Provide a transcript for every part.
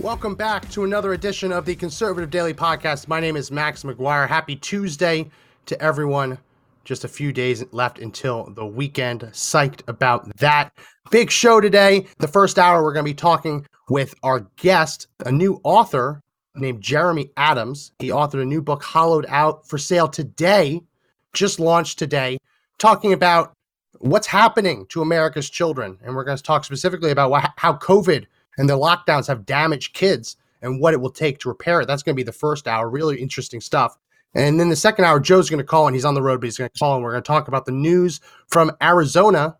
Welcome back to another edition of the Conservative Daily Podcast. My name is Max McGuire. Happy Tuesday to everyone. Just a few days left until the weekend. Psyched about that. Big show today. The first hour, we're going to be talking with our guest, a new author named Jeremy Adams. He authored a new book, Hollowed Out, for sale today, just launched today, talking about what's happening to America's children. And we're going to talk specifically about how COVID and the lockdowns have damaged kids and what it will take to repair it. That's going to be the first hour. Really interesting stuff. And then the second hour, Joe's going to call and he's on the road, but he's going to call and we're going to talk about the news from Arizona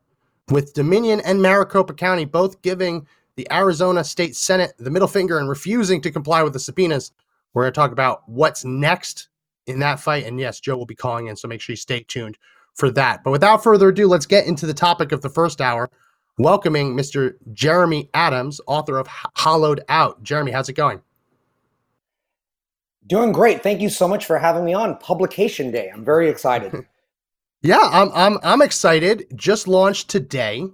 with Dominion and Maricopa County both giving the Arizona State Senate the middle finger and refusing to comply with the subpoenas. We're going to talk about what's next in that fight. And yes, Joe will be calling in, so make sure you stay tuned for that. But without further ado, let's get into the topic of the first hour. Welcoming Mr. Jeremy Adams, author of Hollowed Out. Jeremy, how's it going? Doing great. Thank you so much for having me on Publication Day. I'm very excited. Yeah, I'm I'm I'm excited. Just launched today.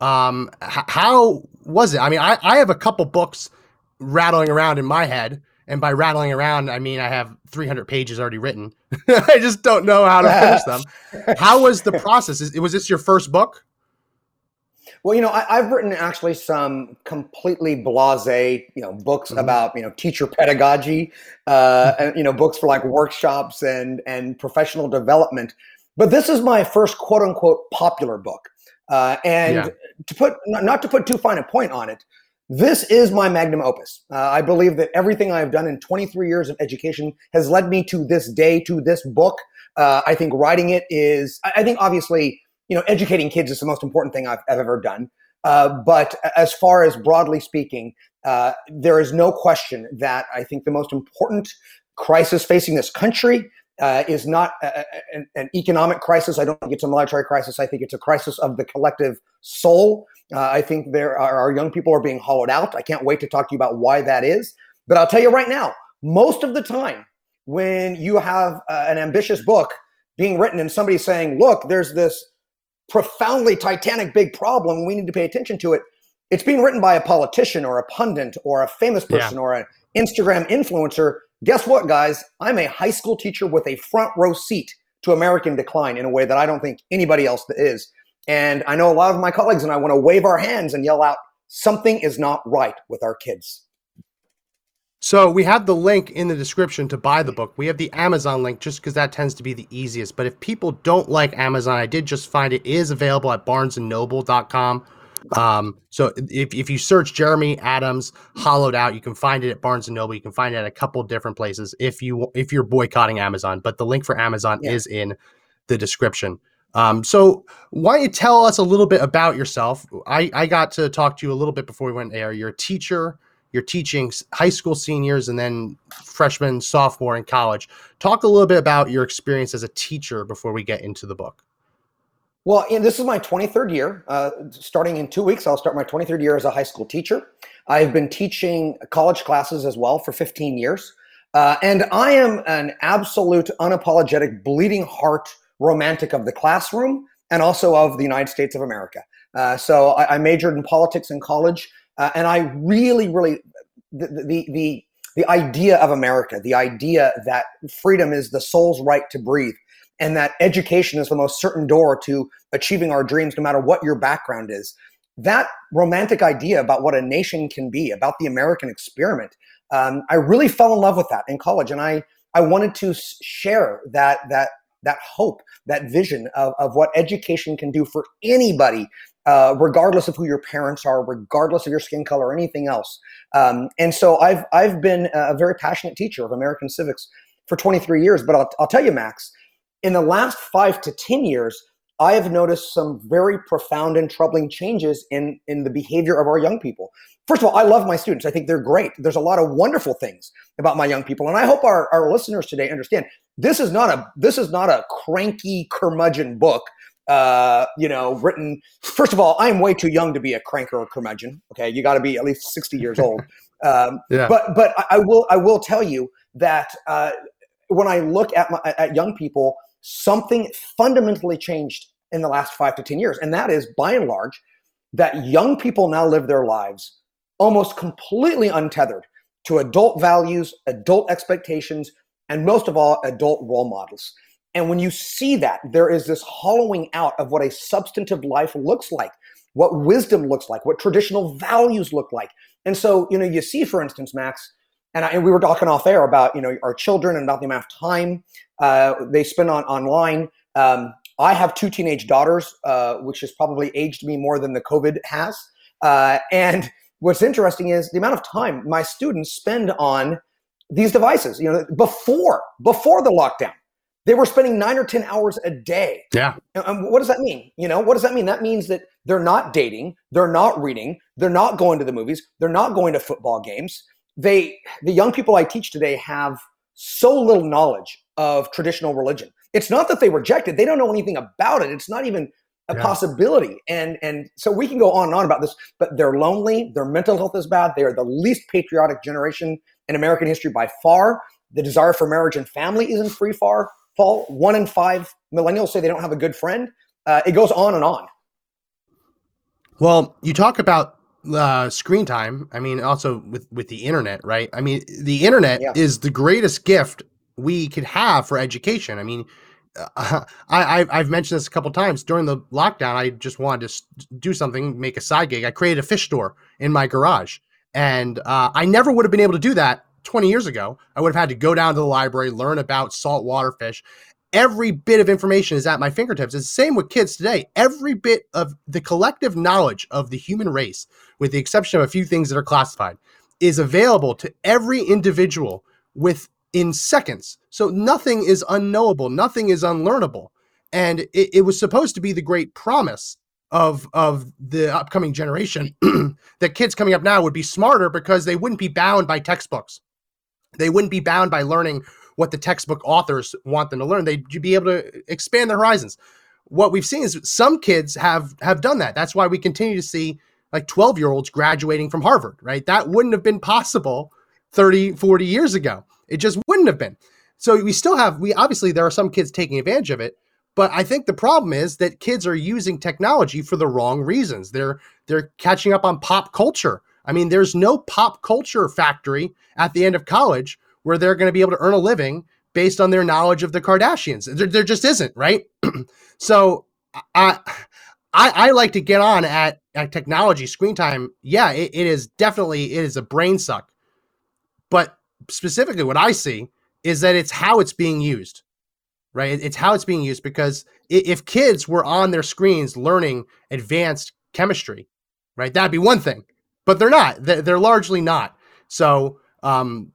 Um, h- how was it? I mean, I I have a couple books rattling around in my head, and by rattling around, I mean I have 300 pages already written. I just don't know how to finish them. How was the process? Is, was this your first book? Well, you know, I, I've written actually some completely blasé, you know, books Mhm. about you know teacher pedagogy, uh, and you know, books for like workshops and and professional development. But this is my first quote unquote popular book, uh, and Yeah. to put not, to put too fine a point on it. This is my magnum opus. Uh, I believe that everything I've done in 23 years of education has led me to this day, to this book. Uh, I think writing it is, I I think obviously, you know, educating kids is the most important thing I've, I've ever done. Uh, but as far as broadly speaking, uh, there is no question that I think the most important crisis facing this country uh, is not a, a- an, economic crisis. I don't think it's a military crisis. I think it's a crisis of the collective soul. Uh, I think there are our young people are being hollowed out. I can't wait to talk to you about why that is. But I'll tell you right now, most of the time when you have uh, an ambitious book being written and somebody saying, "Look, there's this profoundly titanic big problem. We need to pay attention to it." It's being written by a politician or a pundit or a famous Yeah. person or an Instagram influencer. Guess what, guys? I'm a high school teacher with a front row seat to American decline in a way that I don't think anybody else is. And I know a lot of my colleagues and I want to wave our hands and yell out, something is not right with our kids. So we have the link in the description to buy the book. We have the Amazon link just because that tends to be the easiest. But if people don't like Amazon, I did just find it is available at barnesandnoble.com. Um, so if, if you search Jeremy Adams hollowed out, you can find it at Barnes and Noble. You can find it at a couple different places if you if you're boycotting Amazon. But the link for Amazon Yeah. is in the description. Um, so why don't you tell us a little bit about yourself? I, I got to talk to you a little bit before we went air. You're a teacher. You're teaching high school seniors and then freshman, sophomore in college. Talk a little bit about your experience as a teacher before we get into the book. Well, this is my 23rd year. Uh, starting in two weeks, I'll start my 23rd year as a high school teacher. I've been teaching college classes as well for 15 years. Uh, and I am an absolute, unapologetic, bleeding heart romantic of the classroom and also of the United States of America. Uh, so I, I majored in politics in college, uh, and I really, really the, the the idea of America, the idea that freedom is the soul's right to breathe, and that education is the most certain door to achieving our dreams, no matter what your background is. That romantic idea about what a nation can be, about the American experiment, um, I really fell in love with that in college, and I I wanted to share that that that hope, that vision of, of what education can do for anybody, uh, regardless of who your parents are, regardless of your skin color, or anything else. Um, and so I've I've been a very passionate teacher of American civics for 23 years. But I'll, I'll tell you, Max, in the last five to 10 years, I have noticed some very profound and troubling changes in in the behavior of our young people. First of all, I love my students. I think they're great. There's a lot of wonderful things about my young people, and I hope our, our listeners today understand this is not a this is not a cranky curmudgeon book uh, you know, written. First of all, I'm way too young to be a cranker or curmudgeon. Okay, you got to be at least 60 years old. Um, yeah. But but I, I will I will tell you that uh, when I look at my, at young people, something fundamentally changed in the last five to 10 years, and that is by and large that young people now live their lives almost completely untethered to adult values, adult expectations, and most of all, adult role models. And when you see that, there is this hollowing out of what a substantive life looks like, what wisdom looks like, what traditional values look like. And so, you know, you see, for instance, Max, and, I, and we were talking off air about, you know, our children and about the amount of time uh, they spend on online. Um, I have two teenage daughters, uh, which has probably aged me more than the COVID has. Uh, and what's interesting is the amount of time my students spend on these devices. You know, before before the lockdown, they were spending nine or 10 hours a day. Yeah. And what does that mean? You know, what does that mean? That means that they're not dating, they're not reading, they're not going to the movies, they're not going to football games. They, the young people I teach today have so little knowledge of traditional religion. It's not that they reject it, they don't know anything about it. It's not even a yeah. possibility. And and so we can go on and on about this, but they're lonely, their mental health is bad, they are the least patriotic generation in American history by far. The desire for marriage and family isn't free far Paul, one in five millennials say they don't have a good friend. Uh, it goes on and on. Well, you talk about uh, screen time. I mean, also with with the internet, right? I mean, the internet yeah. is the greatest gift we could have for education. I mean, uh, I I've mentioned this a couple times during the lockdown. I just wanted to do something, make a side gig. I created a fish store in my garage, and uh, I never would have been able to do that 20 years ago, I would have had to go down to the library, learn about saltwater fish. Every bit of information is at my fingertips. It's the same with kids today. Every bit of the collective knowledge of the human race, with the exception of a few things that are classified, is available to every individual within seconds. So nothing is unknowable, nothing is unlearnable. And it, it was supposed to be the great promise of of the upcoming generation that kids coming up now would be smarter because they wouldn't be bound by textbooks. They wouldn't be bound by learning what the textbook authors want them to learn. They'd be able to expand their horizons. What we've seen is some kids have have done that. That's why we continue to see like 12 year olds graduating from Harvard, right? That wouldn't have been possible 30, 40 years ago. It just wouldn't have been. So we still have, we obviously, there are some kids taking advantage of it. But I think the problem is that kids are using technology for the wrong reasons. They're they're catching up on pop culture. I mean, there's no pop culture factory at the end of college where they're going to be able to earn a living based on their knowledge of the Kardashians. There, there just isn't, right? so I, I, I like to get on at, at technology screen time. Yeah, it, it is definitely it is a brain suck. But specifically, what I see is that it's how it's being used, right? It's how it's being used because if kids were on their screens learning advanced chemistry, right, that'd be one thing but they're not. They're, largely not. So, um,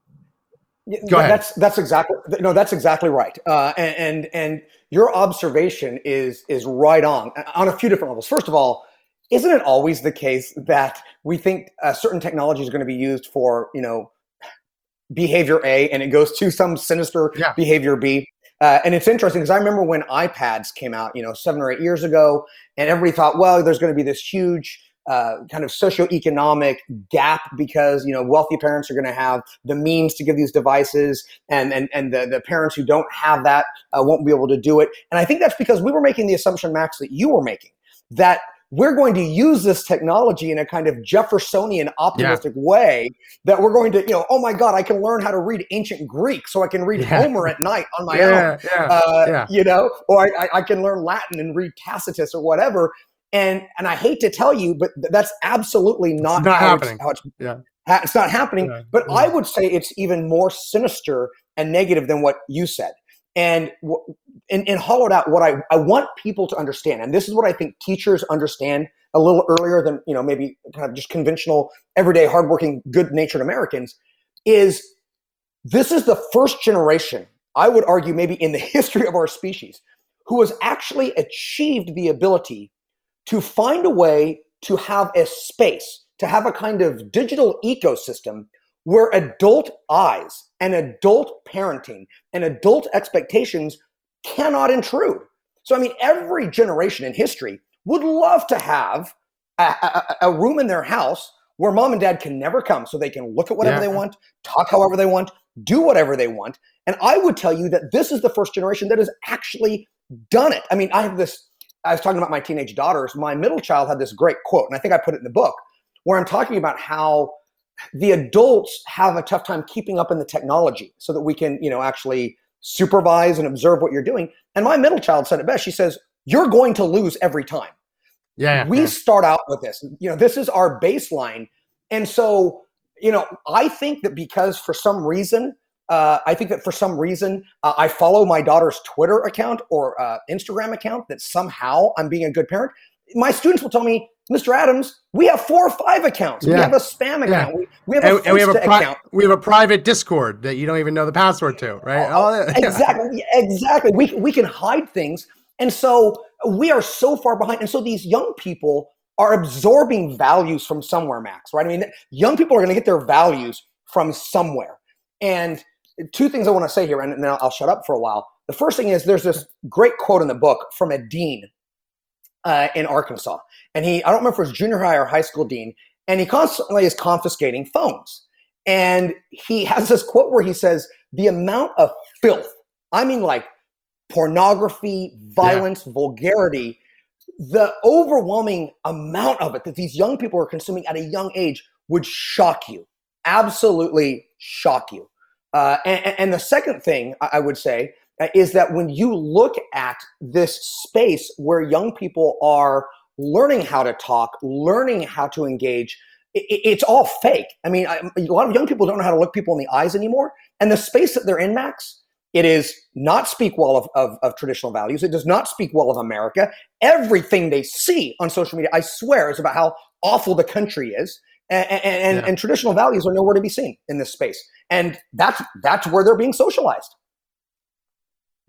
go ahead. That's that's exactly no. That's exactly right. Uh, and, and and your observation is is right on on a few different levels. First of all, isn't it always the case that we think a certain technology is going to be used for you know behavior A and it goes to some sinister yeah. behavior B? Uh, and it's interesting because I remember when iPads came out, you know, seven or eight years ago, and everybody thought, well, there's going to be this huge uh, kind of socioeconomic gap because you know wealthy parents are going to have the means to give these devices and and, and the, the parents who don't have that uh, won't be able to do it and i think that's because we were making the assumption max that you were making that we're going to use this technology in a kind of Jeffersonian optimistic yeah. way that we're going to, you know, oh my God, I can learn how to read ancient Greek so I can read yeah. Homer at night on my yeah, own, uh, you know, or I, I, can learn Latin and read Tacitus or whatever. And and I hate to tell you, but that's absolutely not, not how happening. It's, how it's, yeah. it's not happening. Yeah. But yeah. I mm. would say it's even more sinister and negative than what you said. And in, in hollowed out, what I, I want people to understand, and this is what I think teachers understand a little earlier than you know maybe kind of just conventional, everyday, hardworking, good-natured Americans, is this is the first generation. I would argue maybe in the history of our species who has actually achieved the ability to find a way to have a space, to have a kind of digital ecosystem where adult eyes and adult parenting and adult expectations cannot intrude. So, I mean, every generation in history would love to have a, a, a room in their house where mom and dad can never come so they can look at whatever Yeah. they want, talk however they want, do whatever they want. And I would tell you that this is the first generation that has actually done it. I mean, I have this, I was talking about my teenage daughters. My middle child had this great quote, and I think I put it in the book, where I'm talking about how the adults have a tough time keeping up in the technology so that we can, you know, actually supervise and observe what you're doing. And my middle child said it best. She says, You're going to lose every time Yeah. we yeah. start out with this you know this is our baseline and so you know i think that because for some reason uh, i think that for some reason uh, i follow my daughter's twitter account or uh, instagram account that somehow i'm being a good parent. My students will tell me mr adams we have four or five accounts. We have a spam Yeah. account. We, we have a, and, we have a pri- account. we have a private Discord that you don't even know the password to, right? All that- exactly exactly. We, we can hide things. And so we are so far behind. And so these young people are absorbing values from somewhere max right? I mean young people are going to get their values from somewhere. And two things i want to say here and then I'll, shut up for a while the first thing is there's this great quote in the book from a dean uh, in arkansas and he i don't remember if it was junior high or high school dean and he constantly is confiscating phones and he has this quote where he says the amount of filth i mean like pornography, violence, vulgarity, the overwhelming amount of it that these young people are consuming at a young age would shock you. Absolutely shock you. Uh, and, and the second thing I would say uh, is that when you look at this space where young people are learning how to talk, learning how to engage, i- i- it's all fake. I mean, I, a lot of young people don't know how to look people in the eyes anymore. And the space that they're in, Max, it is not speak well of, of, of traditional values. It does not speak well of America. Everything they see on social media, I swear, is about how awful the country is. And, and, Yeah. and traditional values are nowhere to be seen in this space. And that's that's where they're being socialized.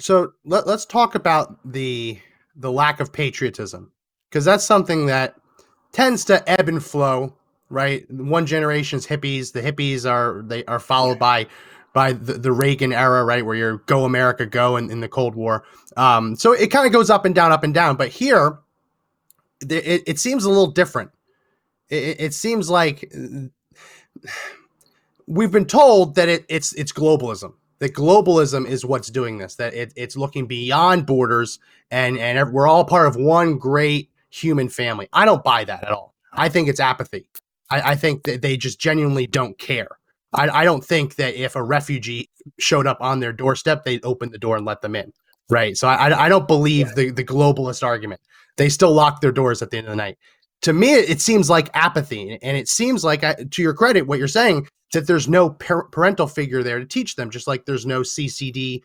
so let, let's talk about the the lack of patriotism. Because that's something that tends to ebb and flow right? One generation's hippies the hippies are they are followed by by the, the reagan era right? Where you're go america go in, in the cold war. Um, so it kind of goes up and down up and down. But here the, it, it seems a little different it, it- seems like uh, we've been told that it, it's it's globalism that globalism is what's doing this that it, it's looking beyond borders and and we're all part of one great human family. I don't buy that at all. I think it's apathy. I, I think that they just genuinely don't care. I, I don't think that if a refugee showed up on their doorstep they'd open the door and let them in right? So i, I- I don't believe the, the globalist argument. They still lock their doors at the end of the night to me it, it seems like apathy and it seems like to your credit what you're saying that there's no par- parental figure there to teach them, just like there's no CCD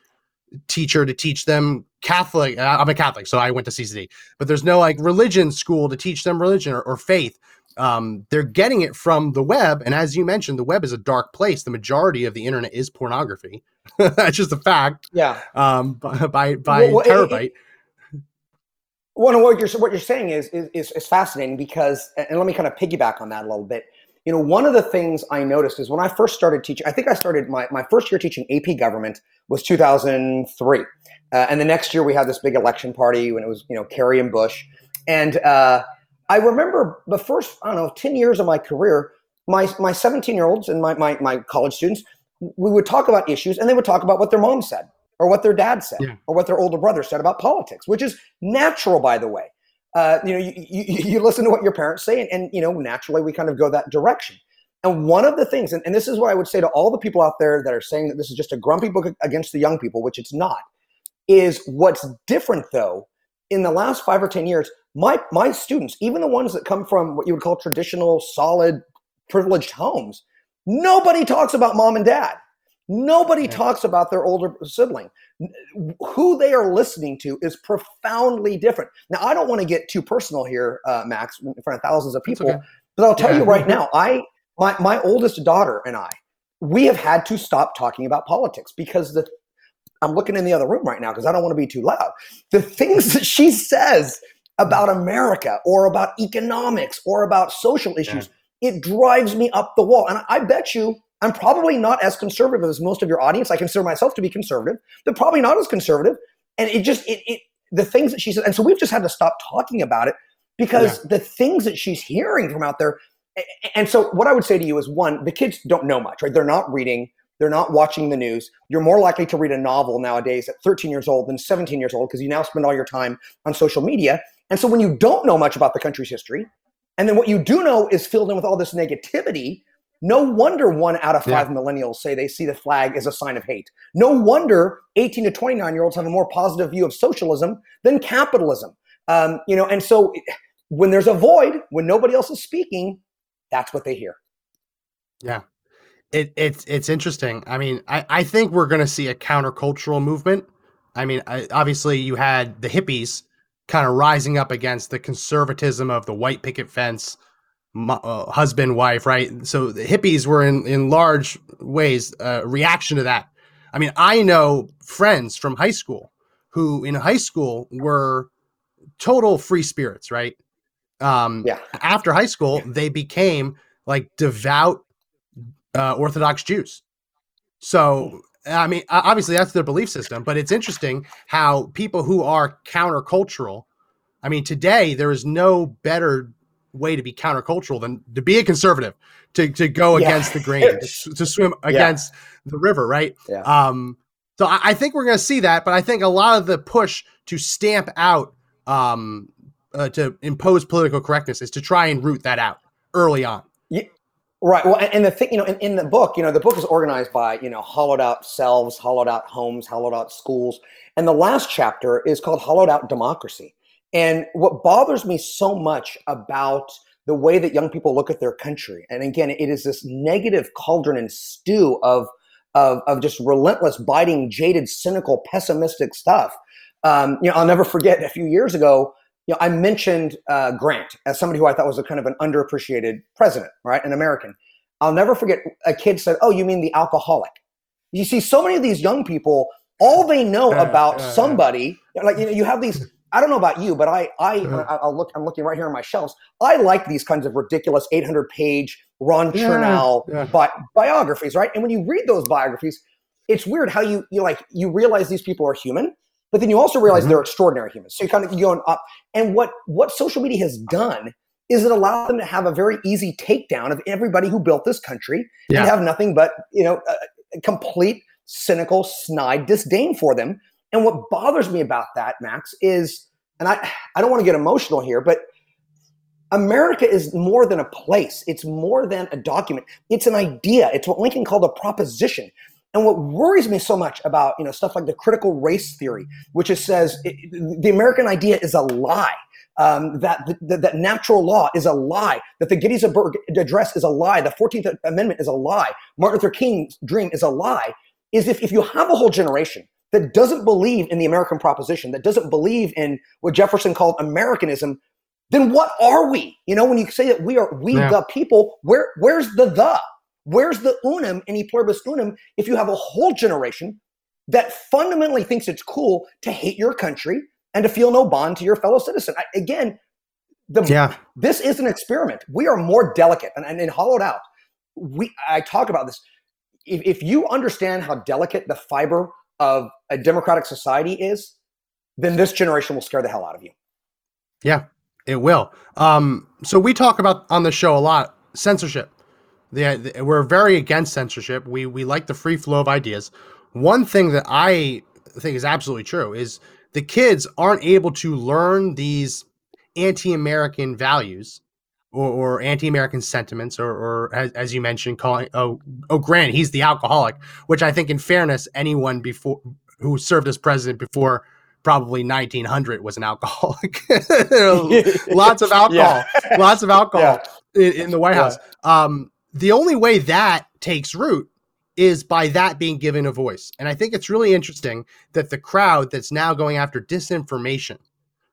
teacher to teach them Catholic. uh, I'm a Catholic, so I went to CCD, but there's no like religion school to teach them religion or, or faith. Um, they're getting it from the web, and as you mentioned, the web is a dark place. The majority of the internet is pornography. That's just a fact. Yeah. Um, by by, by Well, well, it- terabyte. Well, what you're what you're saying is, is is fascinating because, and let me kind of piggyback on that a little bit. You know, one of the things I noticed is when I first started teaching. I think I started my my first year teaching AP Government was 2003, uh, and the next year we had this big election party when it was you know Kerry and Bush, and uh, I remember the first I don't know 10 years of my career, my my 17 year olds and my, my my college students, we would talk about issues and they would talk about what their mom said or what their dad said Yeah. or what their older brother said about politics, which is natural, by the way. Uh, you know, you, you, you listen to what your parents say, and, and you know, naturally, we kind of go that direction. And one of the things, and, and this is what I would say to all the people out there that are saying that this is just a grumpy book against the young people, which it's not, is what's different though. In the last five or ten years, my my students, even the ones that come from what you would call traditional, solid, privileged homes, nobody talks about mom and dad. Nobody talks about their older sibling. Who they are listening to is profoundly different. Now, I don't want to get too personal here, uh, Max, in front of thousands of people, okay. but I'll tell Yeah. you right now, I my my oldest daughter and I, we have had to stop talking about politics because the I'm looking in the other room right now because I don't want to be too loud. The things that she says about America or about economics or about social issues, yeah. it drives me up the wall. And I bet you I'm probably not as conservative as most of your audience. I consider myself to be conservative, but probably not as conservative. And it just it, it the things that she said, and so we've just had to stop talking about it because yeah. the things that she's hearing from out there. And so what I would say to you is one, the kids don't know much, right? They're not reading, they're not watching the news. You're more likely to read a novel nowadays at 13 years old than 17 years old because you now spend all your time on social media. And so when you don't know much about the country's history, and then what you do know is filled in with all this negativity, no wonder one out of five yeah. millennials say they see the flag as a sign of hate. No wonder 18 to 29 year olds have a more positive view of socialism than capitalism. Um, you know, and so when there's a void, when nobody else is speaking, that's what they hear. Yeah. It, it's it's interesting. I mean, I, I think we're going to see a countercultural movement. I mean, I, obviously, you had the hippies kind of rising up against the conservatism of the white picket fence, uh, husband wife right? So the hippies were in in large ways a reaction to that. I mean i know friends from high school who in high school were total free spirits right? Um yeah. after high school they became like devout uh, orthodox jews. So i mean obviously that's their belief system but it's interesting how people who are countercultural i mean today there is no better way to be countercultural than to be a conservative, to, to go yeah. against the grain, to, to swim against yeah. the river, right? Yeah. Um, so I, I think we're going to see that, but I think a lot of the push to stamp out, um, uh, to impose political correctness is to try and root that out early on. Yeah. Right. Well, and the thing, you know, in, in the book, you know, the book is organized by, you know, hollowed out selves, hollowed out homes, hollowed out schools. And the last chapter is called Hollowed Out Democracy. And what bothers me so much about the way that young people look at their country, and again, it is this negative cauldron and stew of of, of just relentless, biting, jaded, cynical, pessimistic stuff. Um, you know, I'll never forget a few years ago. You know, I mentioned uh, Grant as somebody who I thought was a kind of an underappreciated president, right? An American. I'll never forget a kid said, "Oh, you mean the alcoholic?" You see, so many of these young people, all they know about uh, somebody, like you know, you have these I don't know about you, but I, I, uh-huh. I'll look. I'm looking right here on my shelves. I like these kinds of ridiculous 800 page Ron yeah, Chernow yeah. Bi- biographies, right? And when you read those biographies, it's weird how you you like you realize these people are human, but then you also realize mm-hmm. they're extraordinary humans. So you kind of going up. And what what social media has done is it allowed them to have a very easy takedown of everybody who built this country yeah. and have nothing but you know a complete cynical snide disdain for them and what bothers me about that, Max, is, and I, I don't want to get emotional here, but America is more than a place. It's more than a document. It's an idea. It's what Lincoln called a proposition. And what worries me so much about you know stuff like the critical race theory, which says it, the American idea is a lie, um, that the, that natural law is a lie, that the Gettysburg Address is a lie, the Fourteenth Amendment is a lie, Martin Luther King's dream is a lie. Is if if you have a whole generation that doesn't believe in the American proposition, that doesn't believe in what Jefferson called Americanism, then what are we? You know, when you say that we are we yeah. the people, where where's the the? Where's the unum in e pluribus unum if you have a whole generation that fundamentally thinks it's cool to hate your country and to feel no bond to your fellow citizen? I, again, the, yeah. this is an experiment. We are more delicate and, and, and hollowed out. We I talk about this. If, if you understand how delicate the fiber of a democratic society is, then this generation will scare the hell out of you. Yeah, it will. Um, so we talk about on the show a lot censorship. The, the, we're very against censorship. We we like the free flow of ideas. One thing that I think is absolutely true is the kids aren't able to learn these anti-American values or, or anti-American sentiments, or, or as, as, you mentioned, calling oh oh Grant, he's the alcoholic, which I think, in fairness, anyone before who served as president before probably 1900 was an alcoholic. lots of alcohol, yeah. lots of alcohol yeah. in, in, the White House. Yeah. Um, the only way that takes root is by that being given a voice, and I think it's really interesting that the crowd that's now going after disinformation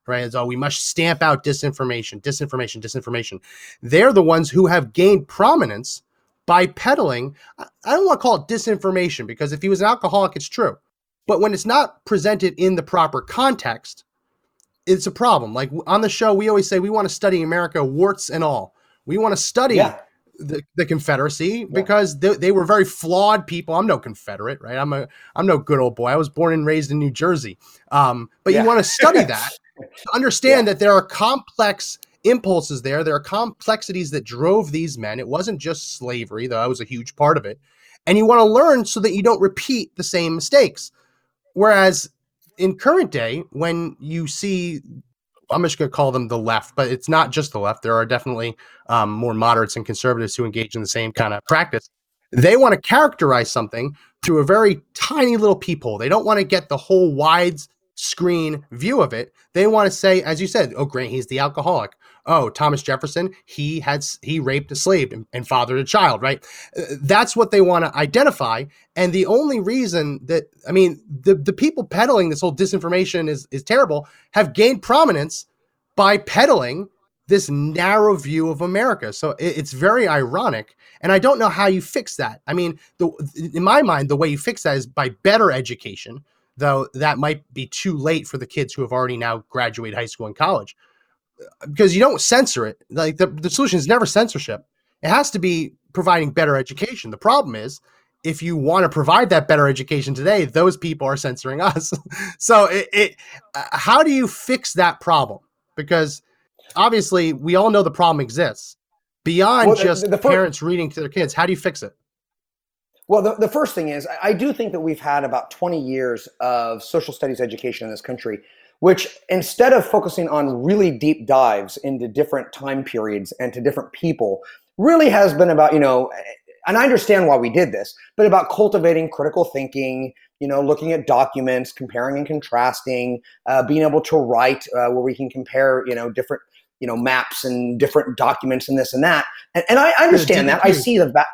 right? It's all we must stamp out disinformation, disinformation, disinformation. They're the ones who have gained prominence by peddling. I don't want to call it disinformation because if he was an alcoholic, it's true. But when it's not presented in the proper context, it's a problem. Like on the show, we always say we want to study America, warts and all. We want to study Yeah. the, the Confederacy because they, they were very flawed people. I'm no Confederate, right? I'm a I'm no good old boy. I was born and raised in New Jersey. Um, but Yeah. you want to study that understand that there are complex impulses there. There are complexities that drove these men. It wasn't just slavery, though that was a huge part of it. And you want to learn so that you don't repeat the same mistakes. Whereas in current day, when you see, I'm just going to call them the left, but it's not just the left. There are definitely um, more moderates and conservatives who engage in the same kind of practice. They want to characterize something through a very tiny little peephole. They don't want to get the whole wide screen view of it. They want to say, as you said, oh, Grant, he's the alcoholic. Oh, Thomas Jefferson, he had he raped a slave and, and fathered a child, right? Uh, That's what they want to identify. And the only reason that I mean, the the people peddling this whole disinformation is is terrible have gained prominence by peddling this narrow view of America. So it- it's very ironic, and I don't know how you fix that. I mean, the, in my mind, the way you fix that is by better education. Though that might be too late for the kids who have already now graduated high school and college, because you don't censor it. Like the, the solution is never censorship. It has to be providing better education. The problem is if you want to provide that better education today, those people are censoring us. so it, it uh, how do you fix that problem? Because obviously we all know the problem exists. Beyond Well, the- just the fir- parents reading to their kids, how do you fix it? Well, the, the first thing is, I- I do think that we've had about 20 years of social studies education in this country, which instead of focusing on really deep dives into different time periods and to different people, really has been about, you know, and I understand why we did this, but about cultivating critical thinking, you know, looking at documents, comparing and contrasting, uh, being able to write uh, where we can compare, you know, different, you know, maps and different documents and this and that. And, and I, I understand that. I see the va-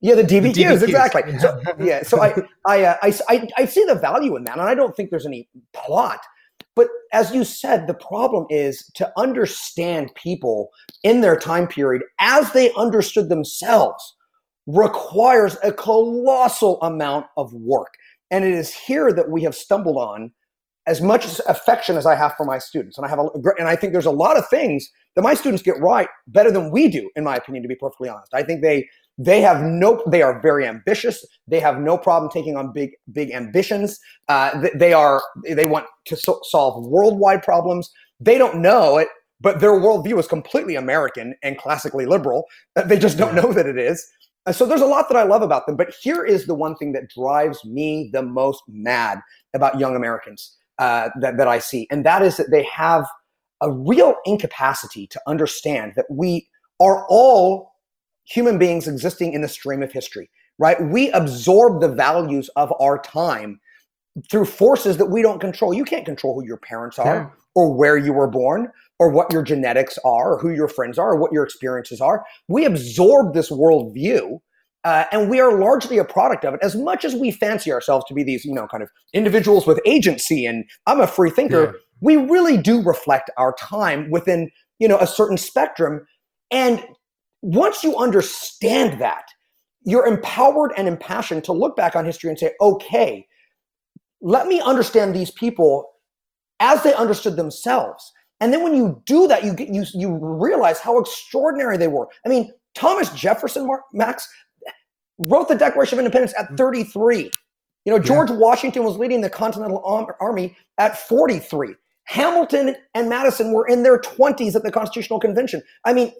yeah, the DBQs, DBQs. exactly. So, yeah, so I, I, uh, I, I, I see the value in that, and I don't think there's any plot. But as you said, the problem is to understand people in their time period as they understood themselves requires a colossal amount of work. And it is here that we have stumbled on as much affection as I have for my students. And I have a, and I think there's a lot of things that my students get right better than we do, in my opinion, to be perfectly honest. I think they they have no they are very ambitious. They have no problem taking on big big ambitions. Uh, th- they are they want to so- solve worldwide problems. They don't know it but their worldview is completely american and classically liberal. Uh, they just don't know that it is. Uh, so there's a lot that i love about them but here is the one thing that drives me the most mad about young americans uh, that, that i see and that is that they have a real incapacity to understand that we are all human beings existing in the stream of history, right? We absorb the values of our time through forces that we don't control. You can't control who your parents are Yeah. or where you were born or what your genetics are or who your friends are or what your experiences are. We absorb this worldview. Uh, and we are largely a product of it. As much as we fancy ourselves to be these, you know, kind of individuals with agency, and I'm a free thinker, Yeah. we really do reflect our time within, you know, a certain spectrum. And once you understand that, you're empowered and impassioned to look back on history and say, okay, let me understand these people as they understood themselves. And then when you do that, you get you you realize how extraordinary they were. I mean, Thomas Jefferson, Max, wrote the Declaration of Independence at mm-hmm. 33. You know, George Washington was leading the Continental Army at 43. Hamilton and Madison were in their 20s at the Constitutional Convention. I mean,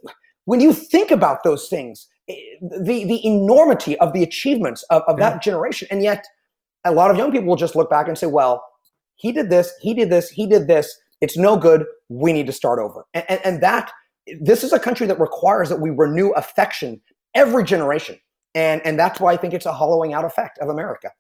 when you think about those things, eh, the the enormity of the achievements of, of that generation, and yet a lot of young people will just look back and say, "Well, he did this, he did this, he did this. It's no good. We need to start over." And, and, and that this is a country that requires that we renew affection every generation, and and that's why I think it's a hollowing out effect of America.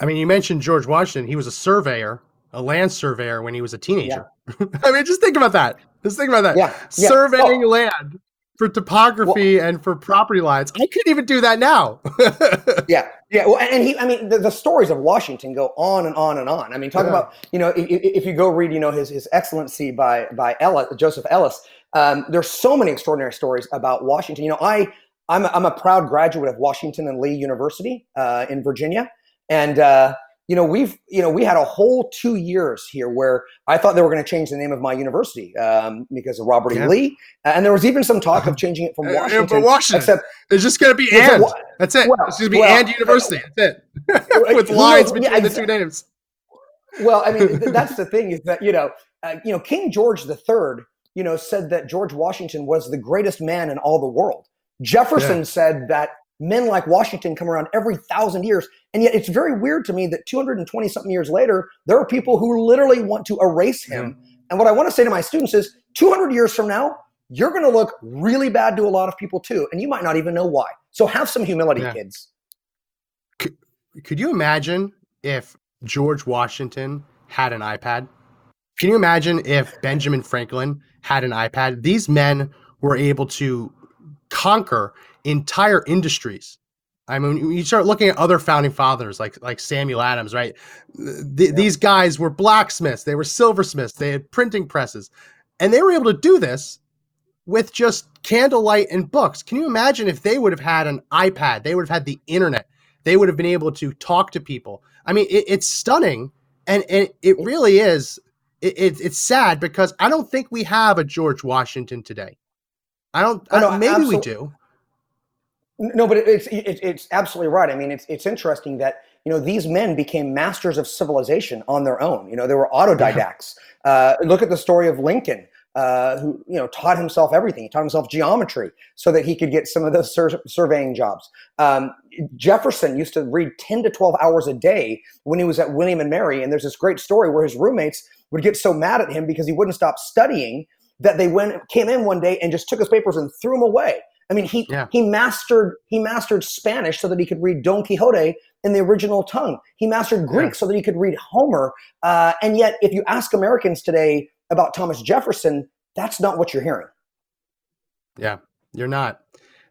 I mean, you mentioned George Washington. He was a surveyor, a land surveyor when he was a teenager. I mean, just think about that. Just think about that. Yeah, yeah. Surveying Well- land for topography and for property lines. I couldn't even do that now. Yeah, yeah. Well, and he, I mean, the, the stories of Washington go on and on and on. I mean, talk Yeah. about, you know, if, if you go read, you know, his his Excellency by by Ellis, Joseph Ellis. Um, there's so many extraordinary stories about Washington. You know, I I'm a, I'm a proud graduate of Washington and Lee University uh, in Virginia, and uh, you know, we've, you know, we had a whole two years here where I thought they were going to change the name of my university um, because of Robert Yeah. E. Lee, and there was even some talk of changing it from Uh, Washington. but Washington. Except, It's just going to be a and. That's it. well, it's going to be well, and university. That's it. With lines between Yeah, the two names. well, I mean, th- that's the thing is that you know, uh, you know, King George III, you know, said that George Washington was the greatest man in all the world. Jefferson Yeah. said that men like Washington come around every thousand years, and yet it's very weird to me that 220 something years later, there are people who literally want to erase him. And what I want to say to my students is, 200 years from now, you're going to look really bad to a lot of people too, and you might not even know why. So have some humility, Yeah. kids. Could you imagine if George Washington had an iPad? Can you imagine if Benjamin Franklin had an iPad? These men were able to conquer entire industries. I mean, you start looking at other founding fathers like like Samuel Adams, right? Th- These guys were blacksmiths, they were silversmiths, they had printing presses, and they were able to do this with just candlelight and books. Can you imagine if they would have had an iPad? They would have had the internet. They would have been able to talk to people. I mean, it, it's stunning, and, and it really is. It, it, it's sad because I don't think we have a George Washington today. I don't. Oh, maybe we do. No, but it's it, it's absolutely right. I mean, it's it's interesting that you know these men became masters of civilization on their own. You know, they were autodidacts. Uh, look at the story of Lincoln, uh, who you know taught himself everything. He taught himself geometry so that he could get some of those sur- surveying jobs. Um, Jefferson used to read ten to twelve hours a day when he was at William and Mary. And there's this great story where his roommates would get so mad at him because he wouldn't stop studying that they went came in one day and just took his papers and threw them away. I mean, he Yeah. he mastered he mastered Spanish so that he could read Don Quixote in the original tongue. He mastered Greek Yeah. so that he could read Homer. Uh, and yet, if you ask Americans today about Thomas Jefferson, that's not what you're hearing. Yeah, you're not.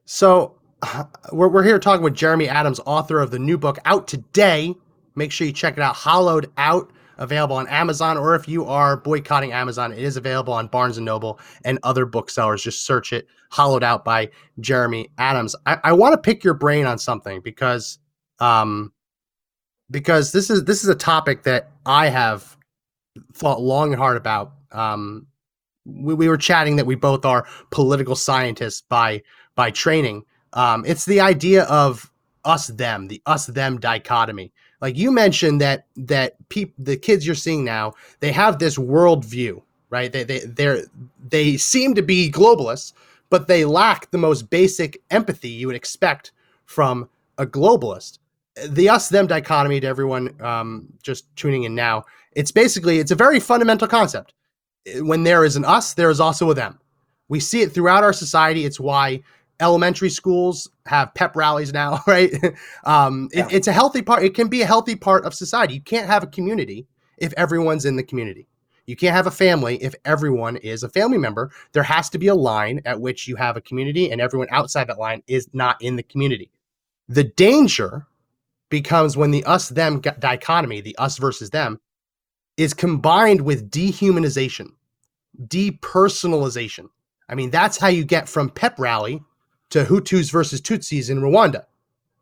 So we're, we're here talking with Jeremy Adams, author of the new book out today. Make sure you check it out. Hollowed Out, available on Amazon, or if you are boycotting Amazon, it is available on Barnes and Noble and other booksellers. Just search it. Hollowed Out by Jeremy Adams. I, I want to pick your brain on something because, um, because this is this is a topic that I have thought long and hard about. Um, we, we were chatting that we both are political scientists by by training. Um, it's the idea of us them, the us them dichotomy. Like you mentioned that that peop, the kids you're seeing now, they have this worldview, right? They they they they seem to be globalists, but they lack the most basic empathy you would expect from a globalist. The us them dichotomy to everyone um, just tuning in now. It's basically it's a very fundamental concept when there is an us, there is also a them. We see it throughout our society. It's why elementary schools have pep rallies now, right? um, it- Yeah. it's a healthy part. It can be a healthy part of society. You can't have a community if everyone's in the community. You can't have a family if everyone is a family member. There has to be a line at which you have a community and everyone outside that line is not in the community. The danger becomes when the us them dichotomy, the us versus them, is combined with dehumanization, depersonalization. I mean, that's how you get from pep rally to Hutus versus Tutsis in Rwanda,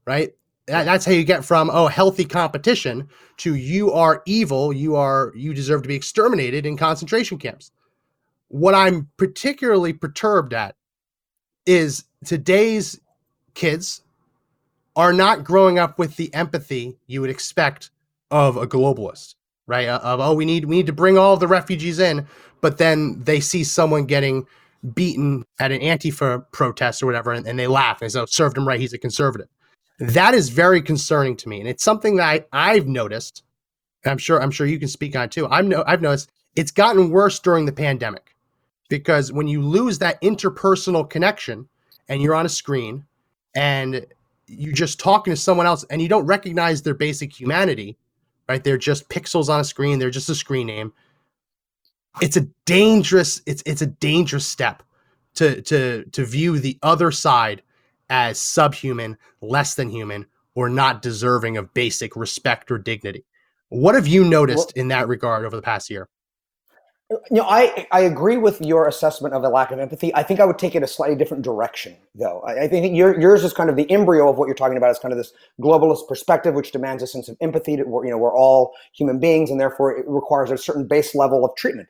right? That- that's how you get from oh healthy competition to you are evil, you are you deserve to be exterminated in concentration camps. What I'm particularly perturbed at is today's kids are not growing up with the empathy you would expect of a globalist, right? Uh, Of oh, we need we need to bring all the refugees in, but then they see someone getting beaten at an Antifa protest or whatever, and, and they laugh and say, "Oh, served him right. He's a conservative." That is very concerning to me, and it's something that I, I've noticed. And I'm sure I'm sure you can speak on too. I'm no, I've noticed it's gotten worse during the pandemic because when you lose that interpersonal connection and you're on a screen and you're just talking to someone else and you don't recognize their basic humanity, right? They're just pixels on a screen. They're just a screen name. It's a dangerous. It's it's a dangerous step to to to view the other side as subhuman, less than human, or not deserving of basic respect or dignity. What have you noticed in that regard over the past year? You know, I I agree with your assessment of a lack of empathy. I think I would take it a slightly different direction, though. I, I think your, yours is kind of the embryo of what you're talking about. Is kind of this globalist perspective, which demands a sense of empathy. That we're, you know, we're all human beings, and therefore it requires a certain base level of treatment.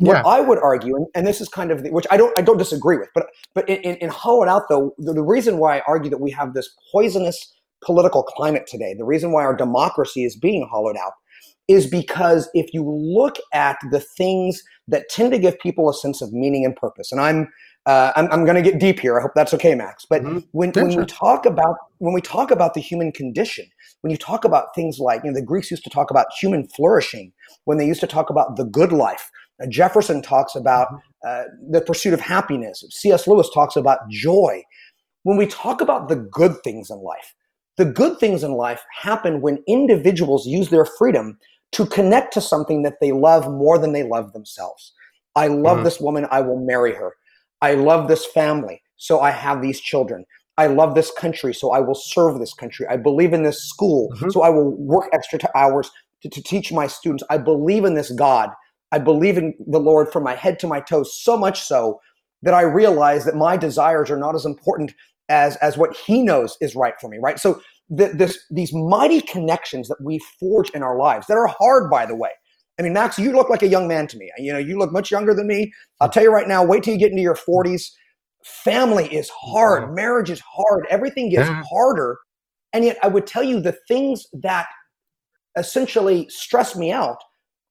What Yeah. I would argue, and, and this is kind of the, which I don't I don't disagree with, but but in, in, in Out, though, the, the reason why I argue that we have this poisonous political climate today, the reason why our democracy is being hollowed out, is because if you look at the things that tend to give people a sense of meaning and purpose, and I'm uh, I'm, I'm going to get deep here. I hope that's okay, Max. But Mhm. when, when we talk about when we talk about the human condition, when you talk about things like you know the Greeks used to talk about human flourishing, when they used to talk about the good life. Uh, Jefferson talks about uh, the pursuit of happiness. C.S. Lewis talks about joy. When we talk about the good things in life, the good things in life happen when individuals use their freedom to connect to something that they love more than they love themselves. I love Mhm. this woman, I will marry her. I love this family, so I have these children. I love this country, so I will serve this country. I believe in this school, Mhm. so I will work extra hours to, to teach my students. I believe in this God. I believe in the Lord from my head to my toes, so much so that I realize that my desires are not as important as as what He knows is right for me. Right. So th- this these mighty connections that we forge in our lives that are hard, by the way. I mean, Max, you look like a young man to me. You know, you look much younger than me. I'll tell you right now. Wait till you get into your forties. Family is hard. Mm-hmm. Marriage is hard. Everything gets Yeah. harder. And yet, I would tell you the things that essentially stress me out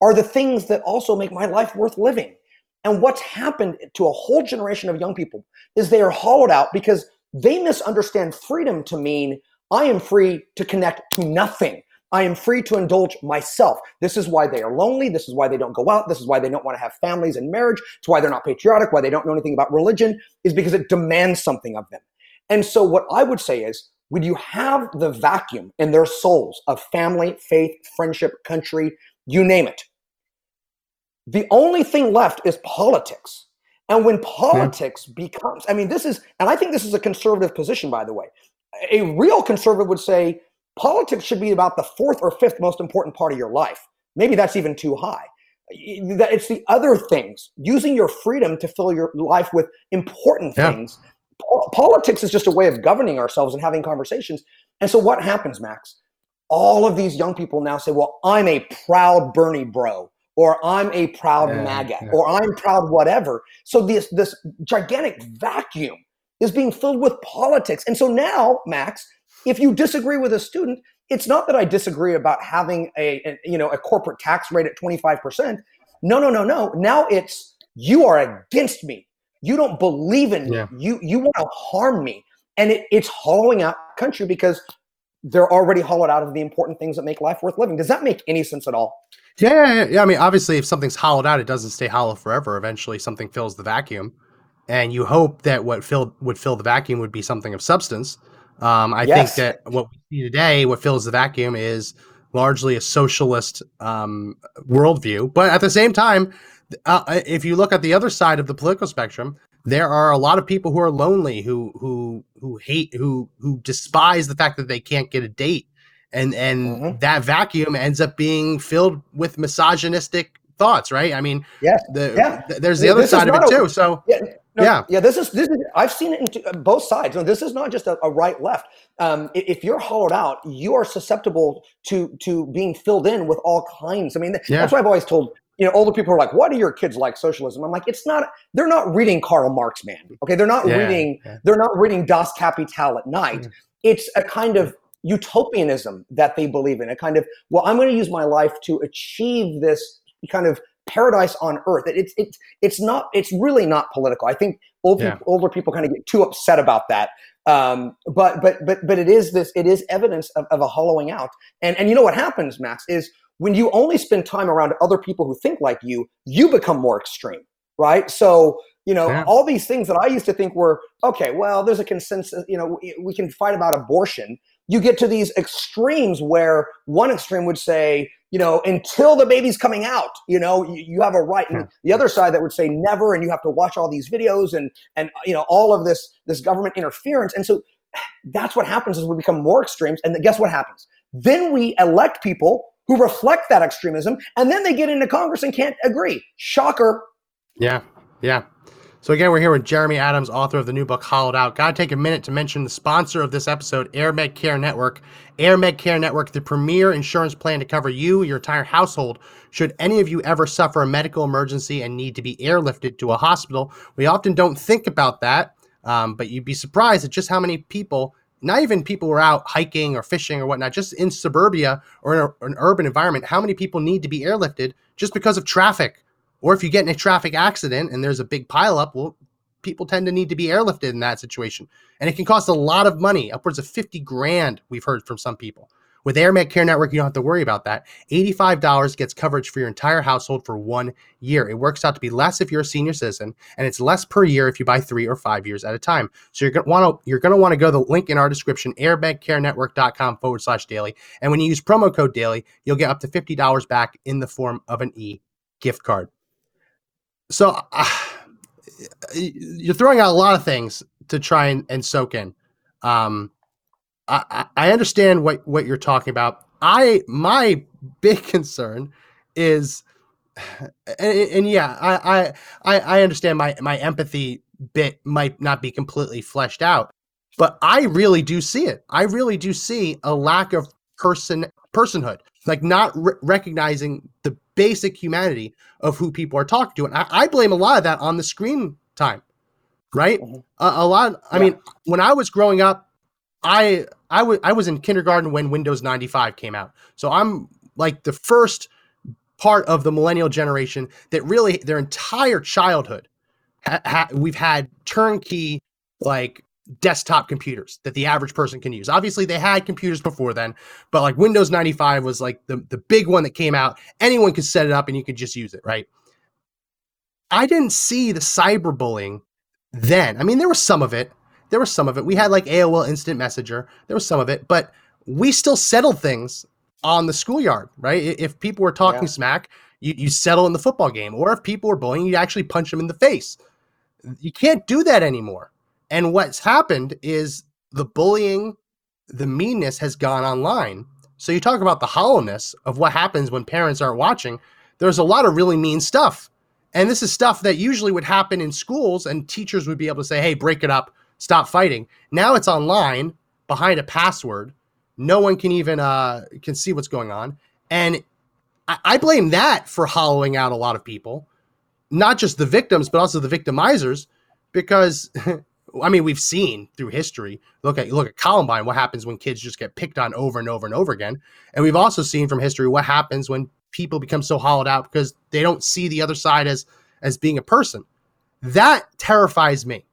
are the things that also make my life worth living. And what's happened to a whole generation of young people is they are hollowed out because they misunderstand freedom to mean I am free to connect to nothing. I am free to indulge myself. This is why they are lonely. This is why they don't go out. This is why they don't want to have families and marriage. It's why they're not patriotic, why they don't know anything about religion, is because it demands something of them. And so, what I would say is, when you have the vacuum in their souls of family, faith, friendship, country, you name it, the only thing left is politics. And when hmm. politics becomes, I mean, this is, and I think this is a conservative position, by the way. A real conservative would say politics should be about the fourth or fifth most important part of your life. Maybe that's even too high. That It's the other things, using your freedom to fill your life with important Yeah. things. Po- Politics is just a way of governing ourselves and having conversations. And so, what happens, Max? All of these young people now say, Well, I'm a proud Bernie bro, or I'm a proud Yeah, MAGA, yeah. or I'm proud whatever. So, this, this gigantic vacuum is being filled with politics. And so now, Max, if you disagree with a student, it's not that I disagree about having a, a you know a corporate tax rate at 25%. No, no, no, no. Now it's you are against me. You don't believe in me. You you want to harm me. And it, it's hollowing out country because they're already hollowed out of the important things that make life worth living. Does that make any sense at all? Yeah, yeah, yeah, yeah. I mean, obviously, if something's hollowed out, it doesn't stay hollow forever. Eventually, something fills the vacuum, and you hope that what filled would fill the vacuum would be something of substance. Um, I Yes. think that what we see today, what fills the vacuum, is largely a socialist um, worldview. But at the same time, uh, if you look at the other side of the political spectrum, there are a lot of people who are lonely, who who who hate, who who despise the fact that they can't get a date, and and Mhm. that vacuum ends up being filled with misogynistic thoughts. Right? I mean, Yes. the, Yeah. th- there's the other This side of it a- too. So Yeah, no, Yeah. yeah. This is this is. I've seen it in both sides. No, this is not just a, a right left. Um, if you're hollowed out, you are susceptible to to being filled in with all kinds. I mean, Yeah. that's why I've always told you know older people are like, "What do your kids like socialism?" I'm like, "It's not. They're not reading Karl Marx, man. Okay, they're not Yeah, reading. yeah. They're not reading Das Kapital at night. Yeah. It's a kind of utopianism that they believe in. A kind of well, I'm going to use my life to achieve this kind of paradise on earth. It- It's it's it's not. It's really not political. I think old Yeah. people, older people kind of get too upset about that. Um, but but but but it is this. It is evidence of, of a hollowing out. And and you know what happens, Max, is when you only spend time around other people who think like you, you become more extreme, right? So you know Yeah. all these things that I used to think were okay. Well, there's a consensus. You know, we can fight about abortion. You get to these extremes where one extreme would say, you know, until the baby's coming out, you know, you, you have a right. And the other side that would say never, and you have to watch all these videos and and you know all of this this government interference. And so that's what happens is we become more extremes. And guess what happens? Then we elect people who reflect that extremism, and then they get into Congress and can't agree. Shocker. Yeah, yeah. So again, we're here with Jeremy Adams, author of the new book Hollowed Out. Gotta take a minute to mention the sponsor of this episode, AirMed Care Network. AirMed Care Network, the premier insurance plan to cover you, your entire household. Should any of you ever suffer a medical emergency and need to be airlifted to a hospital, we often don't think about that, um, but you'd be surprised at just how many people not even people who are out hiking or fishing or whatnot, just in suburbia or in a, an urban environment, how many people need to be airlifted just because of traffic? Or if you get in a traffic accident and there's a big pileup, well, people tend to need to be airlifted in that situation. And it can cost a lot of money, upwards of 50 grand, we've heard from some people. With AirMed Care Network, you don't have to worry about that. $85 gets coverage for your entire household for one year. It works out to be less if you're a senior citizen, and it's less per year if you buy three or five years at a time. So you're gonna want to you're gonna want to go to the link in our description, airmedcarenetwork.com forward slash daily. And when you use promo code daily, you'll get up to $50 back in the form of an e gift card. So uh, you're throwing out a lot of things to try and, and soak in. Um, I, I understand what, what you're talking about. I my big concern is, and, and yeah, I, I I understand my my empathy bit might not be completely fleshed out, but I really do see it. I really do see a lack of person personhood, like not re- recognizing the basic humanity of who people are talking to, and I, I blame a lot of that on the screen time, right? Mm-hmm. A, a, lot. I yeah. mean, when I was growing up, I I was I was in kindergarten when Windows 95 came out. So I'm like the first part of the millennial generation that really their entire childhood ha- ha- we've had turnkey like desktop computers that the average person can use. Obviously they had computers before then, but like Windows 95 was like the the big one that came out. Anyone could set it up and you could just use it, right? I didn't see the cyberbullying then. I mean, there was some of it, there was some of it. We had like AOL Instant Messenger. There was some of it, but we still settled things on the schoolyard, right? If people were talking yeah. smack, you, you settle in the football game. Or if people were bullying, you actually punch them in the face. You can't do that anymore. And what's happened is the bullying, the meanness has gone online. So you talk about the hollowness of what happens when parents aren't watching. There's a lot of really mean stuff. And this is stuff that usually would happen in schools, and teachers would be able to say, hey, break it up stop fighting. Now it's online behind a password. No one can even uh, can see what's going on, and I, I blame that for hollowing out a lot of people, not just the victims but also the victimizers, because. I mean, we've seen through history. Look at look at Columbine. What happens when kids just get picked on over and over and over again? And we've also seen from history what happens when people become so hollowed out because they don't see the other side as as being a person. That terrifies me.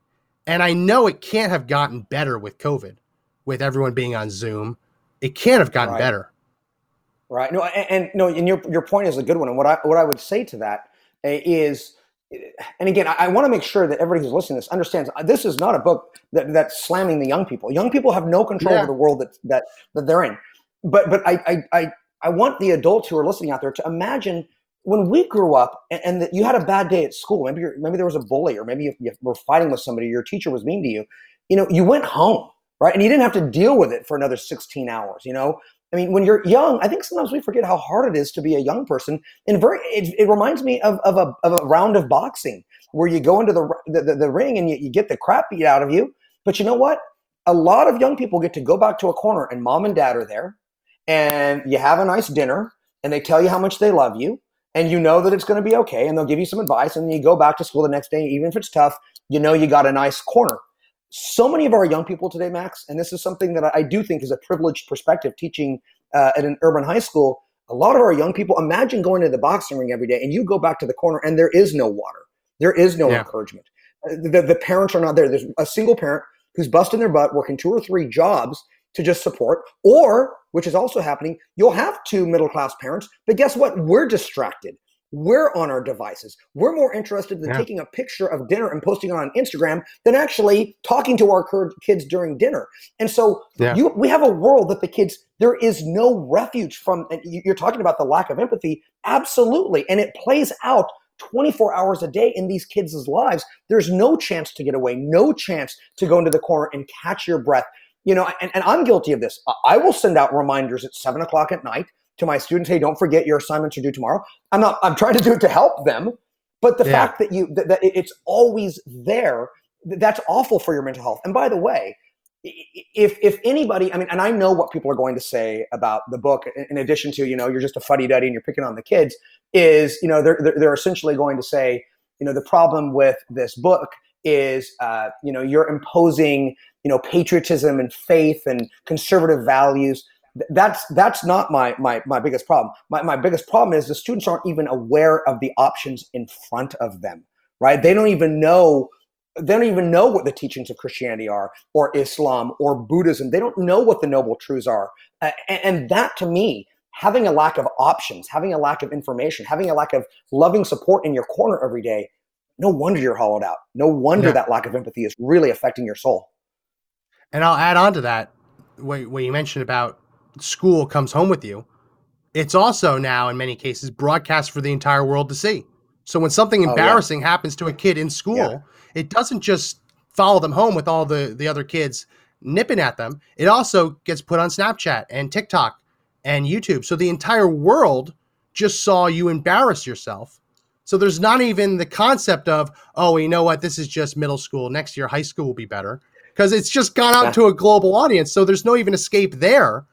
And I know it can't have gotten better with COVID, with everyone being on Zoom. It can't have gotten right. better. Right. No, and, and, no, and your your point is a good one. And what I what I would say to that is eh, is, and again, I, I want to make sure that everybody who's listening to this understands uh, this is not a book that, that's slamming the young people. Young people have no control yeah. over the world that that that they're in. But but I I I, I want the adults who are listening out there to imagine when we grew up and, and you had a bad day at school, maybe maybe there was a bully, or maybe you, you were fighting with somebody, your teacher was mean to you. You know, you went home, right, and you didn't have to deal with it for another 16 hours. You know, I mean, when you're young, I think sometimes we forget how hard it is to be a young person. And very, it, it reminds me of, of, a, of a round of boxing where you go into the, the, the, the ring and you, you get the crap beat out of you. But you know what? A lot of young people get to go back to a corner and mom and dad are there and you have a nice dinner and they tell you how much they love you and you know that it's going to be okay and they'll give you some advice and you go back to school the next day even if it's tough you know you got a nice corner so many of our young people today max and this is something that i do think is a privileged perspective teaching uh, at an urban high school a lot of our young people imagine going to the boxing ring every day and you go back to the corner and there is no water there is no yeah. encouragement uh, the, the parents are not there there's a single parent who's busting their butt working two or three jobs to just support or which is also happening, you'll have two middle class parents, but guess what? We're distracted. We're on our devices. We're more interested in yeah. taking a picture of dinner and posting it on Instagram than actually talking to our kids during dinner. And so yeah. you, we have a world that the kids, there is no refuge from. And you're talking about the lack of empathy. Absolutely. And it plays out 24 hours a day in these kids' lives. There's no chance to get away, no chance to go into the corner and catch your breath you know, and, and I'm guilty of this. I will send out reminders at seven o'clock at night to my students, hey, don't forget your assignments are due tomorrow. I'm not, I'm trying to do it to help them. But the Yeah. fact that you, that, that it's always there, that's awful for your mental health. And by the way, if if anybody, I mean, and I know what people are going to say about the book, in- addition to you know you're just a fuddy duddy and you're picking on the kids, is you know they're they're, they're essentially going to say you know the problem with this book is uh, you know you're imposing you know patriotism and faith and conservative values. Th- That's that's not my my my biggest problem. My my biggest problem is the students aren't even aware of the options in front of them. Right? They don't even know they don't even know what the teachings of Christianity are, or Islam, or Buddhism. They don't know what the noble truths are. Uh, and, and that to me, having a lack of options, having a lack of information, having a lack of loving support in your corner every day, no wonder you're hollowed out. No wonder Yeah. that lack of empathy is really affecting your soul. And I'll add on to that what, what you mentioned about school comes home with you. It's also now, in many cases, broadcast for the entire world to see. So when something Oh, yeah. embarrassing happens to a kid in school, Yeah. it doesn't just follow them home with all the, the other kids nipping at them. It also gets put on Snapchat and TikTok and YouTube. So the entire world just saw you embarrass yourself. So there's not even the concept of, oh, you know what, this is just middle school. Next year, high school will be better. Because it's just gone out to a global audience. So there's no even escape there.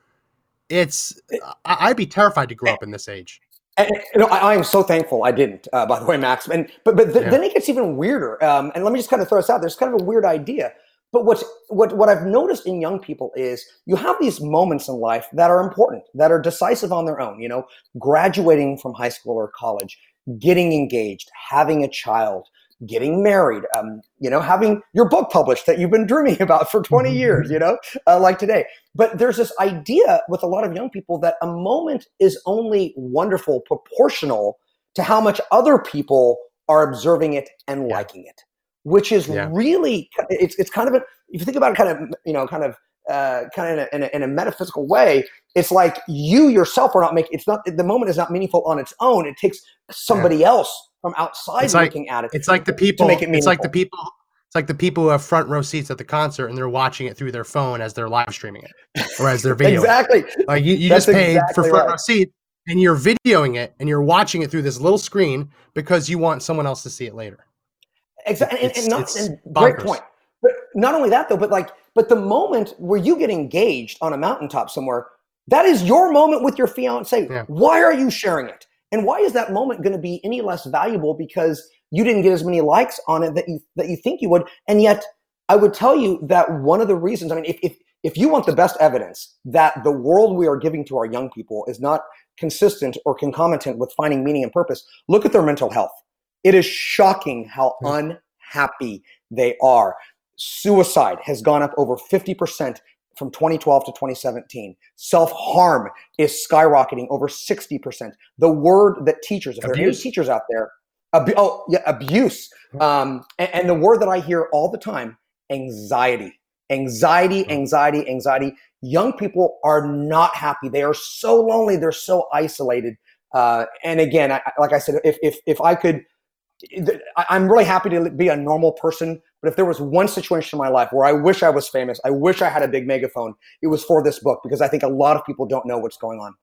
It's, I'd be terrified to grow up in this age. And, I, I am so thankful I didn't. Uh, by the way, Max. And but but th- Yeah. then it gets even weirder. Um, and let me just kind of throw this out. There's kind of a weird idea. But what's what what I've noticed in young people is you have these moments in life that are important, that are decisive on their own. You know, graduating from high school or college, getting engaged, having a child, getting married. Um, you know, having your book published that you've been dreaming about for 20 years. You know, uh, like today. But there's this idea with a lot of young people that a moment is only wonderful proportional to how much other people are observing it and Yeah. liking it, which is Yeah. really it's it's kind of a if you think about it, kind of you know kind of uh, kind of in a, in, a, in a metaphysical way, it's like you yourself are not making it's not the moment is not meaningful on its own. It takes somebody else from outside It's like- looking at it. It's like the people, make it it's like the people, it's like the people who have front row seats at the concert and they're watching it through their phone as they're live streaming it or as they're videoing. exactly. Like you, you just paid for front right. row seat and you're videoing it and you're watching it through this little screen because you want someone else to see it later. Exactly, and, and not and great point. But not only that, though, but like, but the moment where you get engaged on a mountaintop somewhere, that is your moment with your fiance. Yeah. Why are you sharing it? And why is that moment going to be any less valuable because you didn't get as many likes on it that you that you think you would? And yet, I would tell you that one of the reasons. I mean, if if if you want the best evidence that the world we are giving to our young people is not consistent or concomitant with finding meaning and purpose, look at their mental health. It is shocking how hmm. unhappy they are. Suicide has gone up over 50% from 2012 to 2017. Self harm is skyrocketing over 60%. The word that teachers, if there are any teachers out there, abu- oh, yeah, abuse. Um, and, and the word that I hear all the time anxiety. Anxiety, anxiety, anxiety. Young people are not happy. They are so lonely. They're so isolated. Uh, and again, I, like I said, if, if, if I could, I'm really happy to be a normal person. But if there was one situation in my life where I wish I was famous, I wish I had a big megaphone, it was for this book because I think a lot of people don't know what's going on.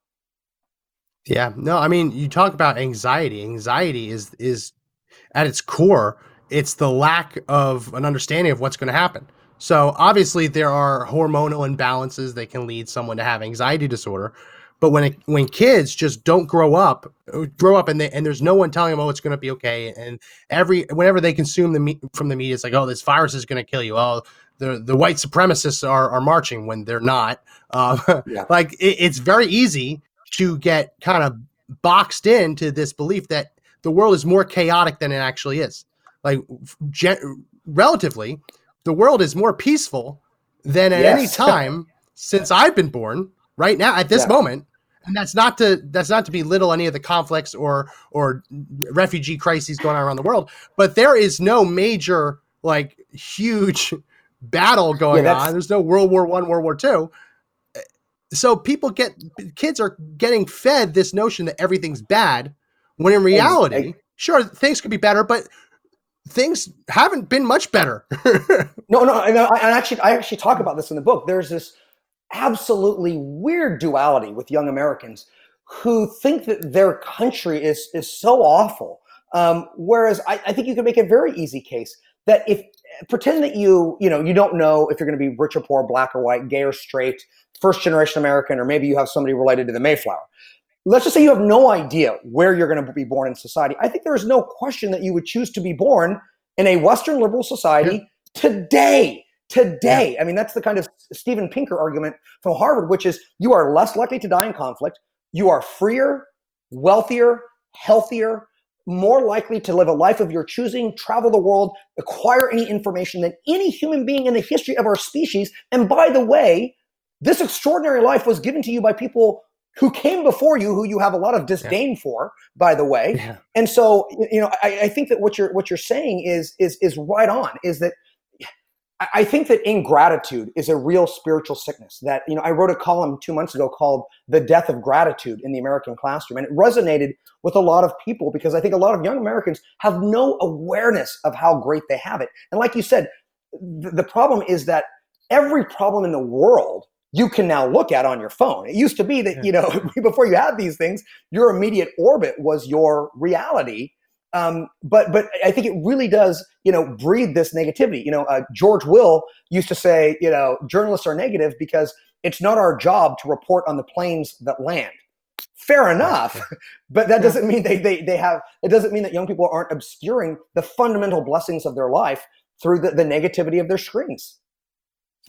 Yeah. No, I mean, you talk about anxiety. Anxiety is is at its core, it's the lack of an understanding of what's going to happen. So obviously there are hormonal imbalances that can lead someone to have anxiety disorder. But when it, when kids just don't grow up, uh, grow up and they, and there's no one telling them, oh, it's going to be okay. And every whenever they consume the meat from the media, it's like, oh, this virus is going to kill you. Oh, the the white supremacists are are marching when they're not. Um, Yeah. Like it, it's very easy to get kind of boxed into this belief that the world is more chaotic than it actually is. Like gen- relatively, the world is more peaceful than at any time since I've been born. Right now, at this Yeah. moment, and that's not to that's not to belittle any of the conflicts or or refugee crises going on around the world, but there is no major like huge battle going that's- on. There's no World War One, World War Two. So people get kids are getting fed this notion that everything's bad, when in reality, sure things could be better, but things haven't been much better. No, no, and I, I actually, I actually talk about this in the book. There's this absolutely weird duality with young Americans who think that their country is is so awful. Um, whereas I, I think you can make a very easy case that if pretend that you you know you don't know if you're going to be rich or poor, black or white, gay or straight, first generation American, or maybe you have somebody related to the Mayflower. Let's just say you have no idea where you're going to be born in society. I think there is no question that you would choose to be born in a Western liberal society today. Today, yeah. I mean, that's the kind of Steven Pinker argument from Harvard, which is you are less likely to die in conflict, you are freer, wealthier, healthier, more likely to live a life of your choosing, travel the world, acquire any information than any human being in the history of our species. And by the way, this extraordinary life was given to you by people who came before you, who you have a lot of disdain yeah. for, by the way. Yeah. And so, you know, I, I, think that what you're what you're saying is is is right on. Is that I think that ingratitude is a real spiritual sickness. That you know, I wrote a column two months ago called "The Death of Gratitude" in the American Classroom, and it resonated with a lot of people because I think a lot of young Americans have no awareness of how great they have it. And like you said, th- the problem is that every problem in the world you can now look at on your phone. It used to be that, you know, before you had these things, your immediate orbit was your reality. Um, but but I think it really does, you know, breed this negativity. You know, uh, George Will used to say, you know, journalists are negative because it's not our job to report on the planes that land. Fair enough, but that doesn't mean they, they they have. It doesn't mean that young people aren't obscuring the fundamental blessings of their life through the, the negativity of their screens.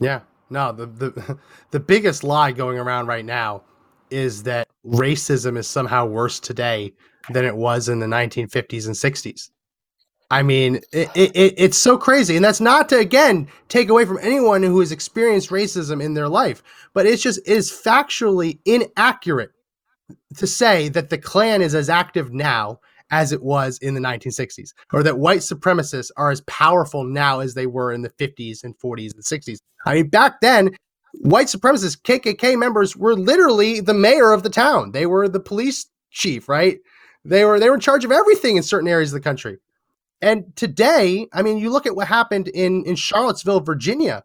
Yeah, no, the, the the biggest lie going around right now is that racism is somehow worse today than it was in the 1950s and 60s. I mean, it, it, it's so crazy. And that's not to, again, take away from anyone who has experienced racism in their life, but it's just, it is factually inaccurate to say that the Klan is as active now as it was in the 1960s, or that white supremacists are as powerful now as they were in the 50s and 40s and 60s. I mean, back then, white supremacists, KKK members, were literally the mayor of the town. They were the police chief, right? They were they were in charge of everything in certain areas of the country. And today, I mean, you look at what happened in in Charlottesville, Virginia.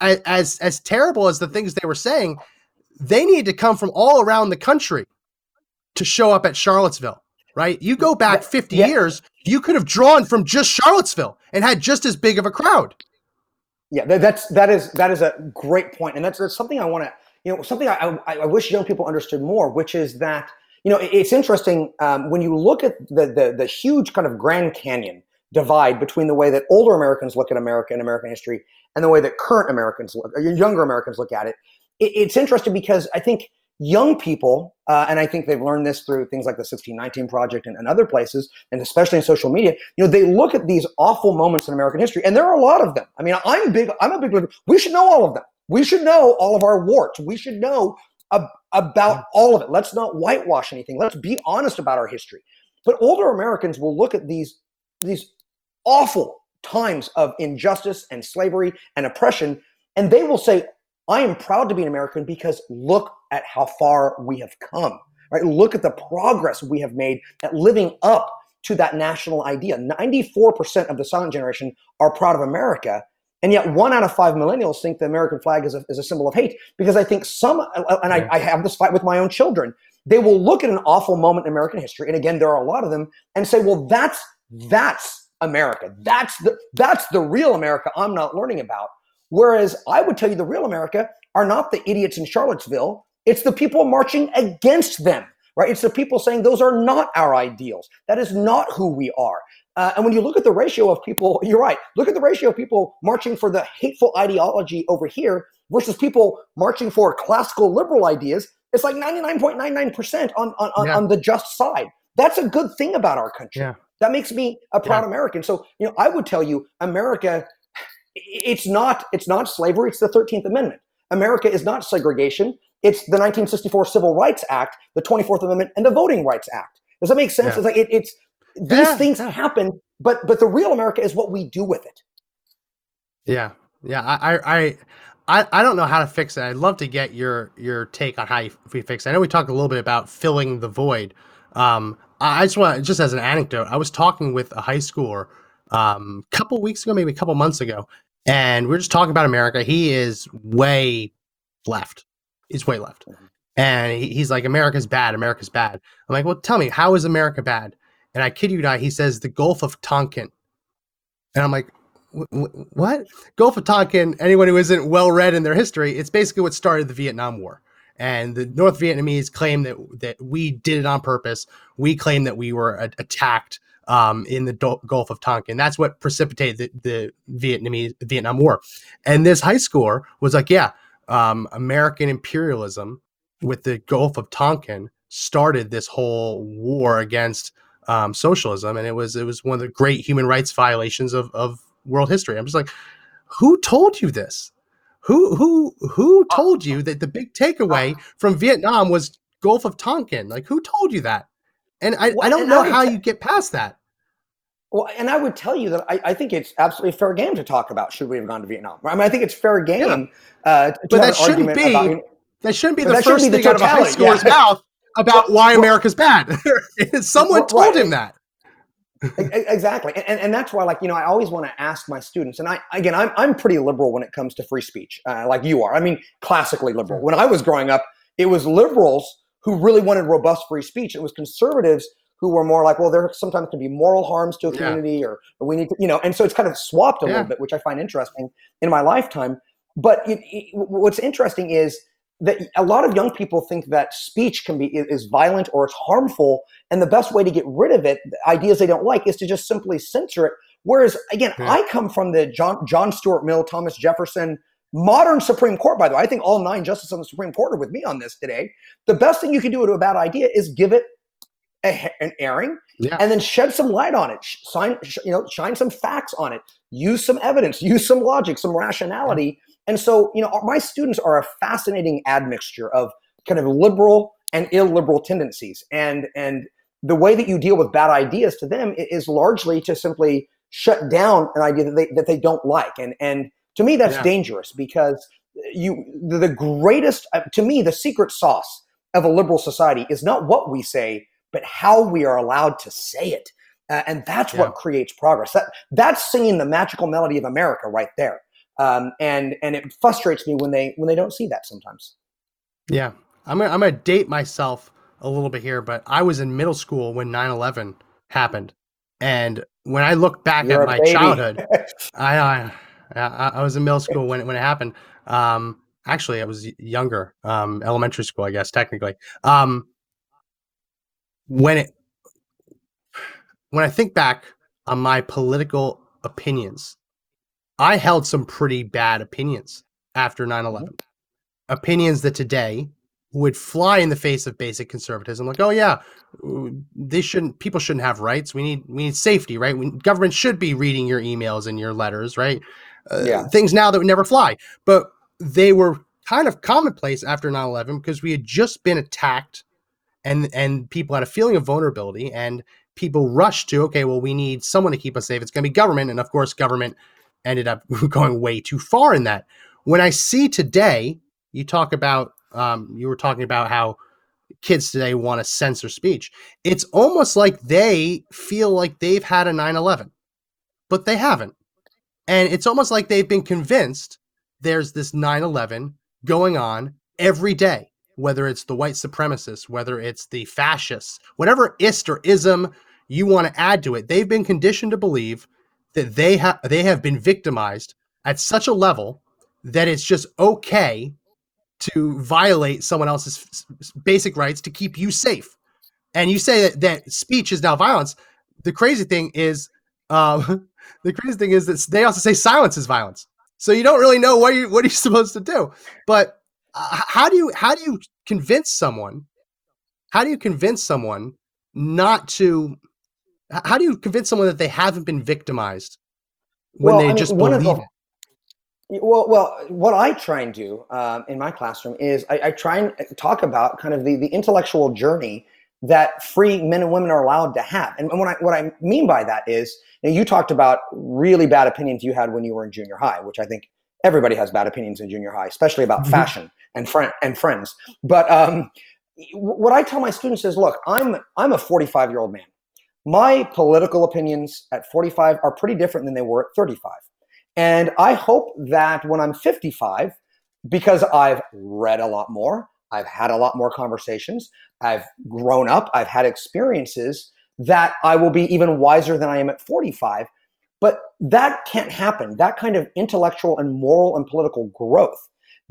As as terrible as the things they were saying, they needed to come from all around the country to show up at Charlottesville right? You go back 50 yeah. years, you could have drawn from just Charlottesville and had just as big of a crowd. Yeah, that's that is that is a great point, and that's, that's something I want to you know something I, I, I wish young people understood more, which is that you know it's interesting um, when you look at the, the the huge kind of Grand Canyon divide between the way that older Americans look at America and American history and the way that current Americans look, or younger Americans look at it. it it's interesting because I think young people, uh, and I think they've learned this through things like the 1619 Project and, and, other places, and especially in social media, you know, they look at these awful moments in American history, and there are a lot of them. I mean, I'm big, I'm a big. We should know all of them. We should know all of our warts. We should know ab- about all of it. Let's not whitewash anything. Let's be honest about our history. But older Americans will look at these, these awful times of injustice and slavery and oppression, and they will say, I am proud to be an American because look at how far we have come. Right? Look at the progress we have made at living up to that national idea. 94% of the silent generation are proud of America. And yet, one out of five millennials think the American flag is a, is a symbol of hate because I think some, uh, uh, and I, I have this fight with my own children, they will look at an awful moment in American history, and again, there are a lot of them, and say, well, that's, that's America. That's the, that's the real America I'm not learning about. Whereas I would tell you the real America are not the idiots in Charlottesville. It's the people marching against them, right? It's the people saying those are not our ideals. That is not who we are. Uh, and when you look at the ratio of people, you're right. Look at the ratio of people marching for the hateful ideology over here versus people marching for classical liberal ideas. It's like 99.99% on, on, on, yeah. on the just side. That's a good thing about our country. Yeah. That makes me a proud yeah. American. So, you know, I would tell you, America it's not it's not slavery it's the 13th amendment america is not segregation it's the 1964 civil rights act the 24th amendment and the voting rights act does that make sense yeah. it's like it, it's these yeah. things happen but but the real america is what we do with it yeah yeah i i I, I don't know how to fix it. I'd love to get your your take on how you, we fix it. I know we talked a little bit about filling the void. Um, I just want just as an anecdote, I was talking with a high schooler um, a couple weeks ago, maybe a couple months ago, and we are just talking about America. He is way left. He's way left. And he, he's like, "America's bad. America's bad." I'm like, "Well, tell me, how is America bad?" And I kid you not, he says the Gulf of Tonkin, and I'm like, "What? Gulf of Tonkin?" Anyone who isn't well read in their history, it's basically what started the Vietnam War. And the North Vietnamese claim that that we did it on purpose. We claim that we were a- attacked um, in the Do- Gulf of Tonkin. That's what precipitated the, the Vietnamese Vietnam War. And this high schooler was like, "Yeah, um, American imperialism with the Gulf of Tonkin started this whole war against um, socialism, and it was it was one of the great human rights violations of of world history." I'm just like, "Who told you this? Who who who told you that the big takeaway from Vietnam was Gulf of Tonkin? Like, who told you that?" And I, Well, I don't and know how t- you get past that. Well, and I would tell you that I, I think it's absolutely fair game to talk about should we have gone to Vietnam. I mean, I think it's fair game. Uh, to But that shouldn't be- about- That shouldn't be the that first be the thing out of a high totality, yeah. schooler's mouth about why America's bad. Someone Well, told right. him that. Exactly and, and that's why like you know i always want to ask my students and i again i'm, I'm pretty liberal when it comes to free speech uh, like you are i mean classically liberal when i was growing up it was liberals who really wanted robust free speech it was conservatives who were more like well there sometimes can be moral harms to a Yeah. community or, or we need to you know and so it's kind of swapped a Yeah. little bit which i find interesting in my lifetime but it, it, what's interesting is that a lot of young people think that speech can be is violent or it's harmful and the best way to get rid of it ideas they don't like is to just simply censor it whereas again Yeah. i come from the john john stuart mill thomas jefferson modern supreme court by the way i think all nine justices on the supreme court are with me on this today the best thing you can do to a bad idea is give it a, an airing Yeah. and then shed some light on it. Sh- sign, sh- you know shine some facts on it. Use some evidence. Use some logic some rationality. And so you know my students are a fascinating admixture of kind of liberal and illiberal tendencies. And and the way that you deal with bad ideas to them is largely to simply shut down an idea that they that they don't like. And and to me that's Yeah. dangerous because you the, the greatest uh, to me the secret sauce of a liberal society is not what we say but how we are allowed to say it uh, and that's Yeah. what creates progress that that's singing the magical melody of america right there um, and and it frustrates me when they when they don't see that sometimes Yeah. I'm gonna, I'm gonna date myself a little bit here, but I was in middle school when 9/11 happened, and when I look back You're at my baby. childhood, I, I I was in middle school when it, when it happened. Um, actually, I was younger, um, elementary school, I guess technically. Um, when it when I think back on my political opinions, I held some pretty bad opinions after 9/11. Opinions that today would fly in the face of basic conservatism like oh yeah they shouldn't people shouldn't have rights. We need we need safety right? We, government should be reading your emails and your letters right? Uh, Yeah. things now that would never fly. But they were kind of commonplace after 9-11 because we had just been attacked and and people had a feeling of vulnerability and people rushed to okay well we need someone to keep us safe. It's going to be government. And of course government ended up going way too far in that. When i see today you talk about um, you were talking about how kids today want to censor speech. It's almost like they feel like they've had a 9-11 but they haven't. And it's almost like they've been convinced there's this 9-11 going on every day whether it's the white supremacists whether it's the fascists whatever ist or ism you want to add to it they've been conditioned to believe that they have they have been victimized at such a level that it's just okay to violate someone else's basic rights to keep you safe. And you say that, that speech is now violence. The crazy thing is, um, the crazy thing is that they also say silence is violence. So you don't really know what you what are you supposed to do. But uh, how do you how do you convince someone? How do you convince someone not to? How do you convince someone that they haven't been victimized when Well, they I mean, just one believe the- it? Well, well, what I try and do um, in my classroom is I, I try and talk about kind of the, the intellectual journey that free men and women are allowed to have. And what I, what I mean by that is, you, know, you talked about really bad opinions you had when you were in junior high, which I think everybody has bad opinions in junior high, especially about Mhm. fashion and friend and friends. But um, what I tell my students is, look, I'm I'm a 45 year old man. My political opinions at 45 are pretty different than they were at 35. And I hope that when I'm 55, because I've read a lot more, I've had a lot more conversations. I've grown up. I've had experiences that I will be even wiser than I am at 45. But that can't happen. That kind of intellectual and moral and political growth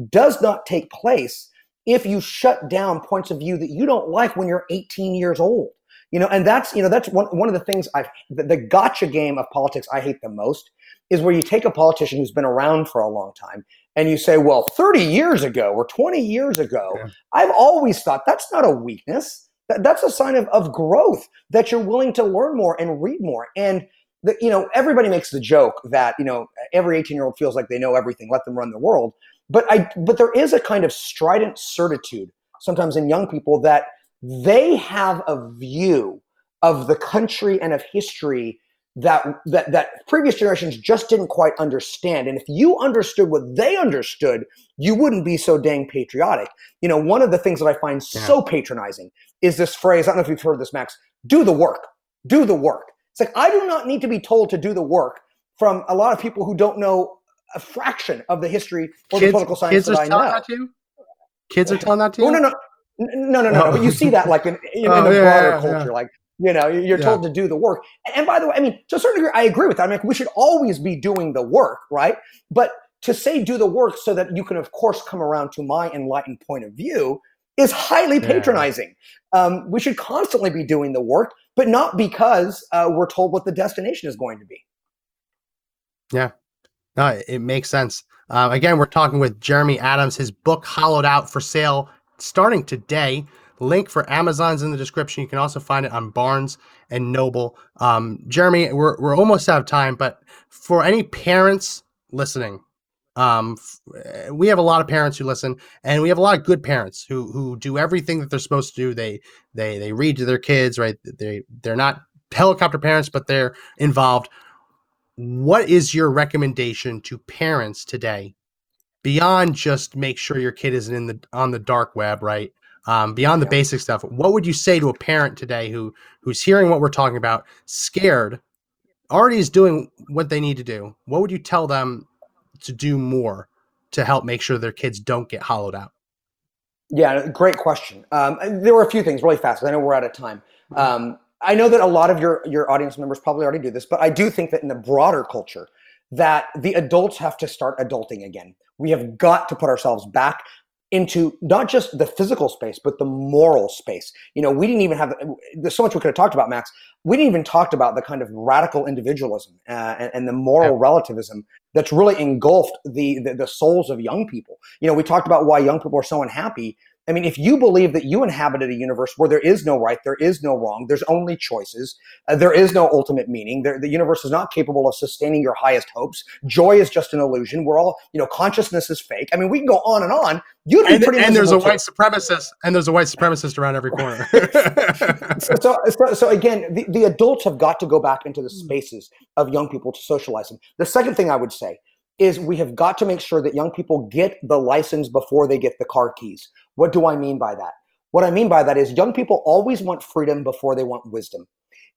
does not take place if you shut down points of view that you don't like when you're 18 years old. You know, and that's you know that's one one of the things I the, the gotcha game of politics I hate the most is where you take a politician who's been around for a long time and you say, well, 30 years ago or 20 years ago, yeah. I've always thought that's not a weakness. That, that's a sign of, of growth that you're willing to learn more and read more. And the, you know, everybody makes the joke that, you know, every 18 year old feels like they know everything, let them run the world. But I, but there is a kind of strident certitude sometimes in young people that they have a view of the country and of history that that that previous generations just didn't quite understand. And if you understood what they understood you wouldn't be so dang patriotic. You know one of the things that i find yeah. so patronizing is this phrase i don't know if you've heard this max do the work do the work. It's like i do not need to be told to do the work from a lot of people who don't know a fraction of the history or kids, the political science that i know that to you? kids are telling that to you oh no no no, no, no, no. But you see that like in, in, in oh, the yeah, broader yeah, culture, yeah. like you know, you're told to do the work. And by the way, I mean, to a certain degree, I agree with that. I mean, we should always be doing the work, right? But to say do the work so that you can, of course, come around to my enlightened point of view is highly patronizing. Um, we should constantly be doing the work, but not because uh, we're told what the destination is going to be. Yeah, no, it makes sense. Uh, again, we're talking with Jeremy Adams. His book, Hollowed Out, for sale starting today. Link for Amazon's in the description. You can also find it on Barnes and Noble. Um, Jeremy, we're, we're almost out of time, but for any parents listening, um, we have a lot of parents who listen, and we have a lot of good parents who who do everything that they're supposed to do. They they they read to their kids, right? They they're not helicopter parents, but they're involved. What is your recommendation to parents today, beyond just make sure your kid isn't in the on the dark web, right? um, beyond the yeah. basic stuff what would you say to a parent today who who's hearing what we're talking about scared already is doing what they need to do what would you tell them to do more to help make sure their kids don't get hollowed out yeah great question um, there were a few things really fast i know we're out of time um, i know that a lot of your your audience members probably already do this but i do think that in the broader culture that the adults have to start adulting again. We have got to put ourselves back into not just the physical space but the moral space. You know we didn't even have there's so much we could have talked about max. We didn't even talked about the kind of radical individualism uh, and, and, the moral yeah. relativism that's really engulfed the, the the souls of young people. You know we talked about why young people are so unhappy I mean, if you believe that you inhabited a universe where there is no right, there is no wrong, there's only choices, uh, there is no ultimate meaning, there, the universe is not capable of sustaining your highest hopes, joy is just an illusion, we're all, you know, consciousness is fake. I mean, we can go on and on. You'd be and, pretty and there's a too. white supremacist, and there's a white supremacist around every corner. so, so, so, again, the, the adults have got to go back into the hmm. spaces of young people to socialize them. The second thing I would say is we have got to make sure that young people get the license before they get the car keys. What do I mean by that? What I mean by that is young people always want freedom before they want wisdom.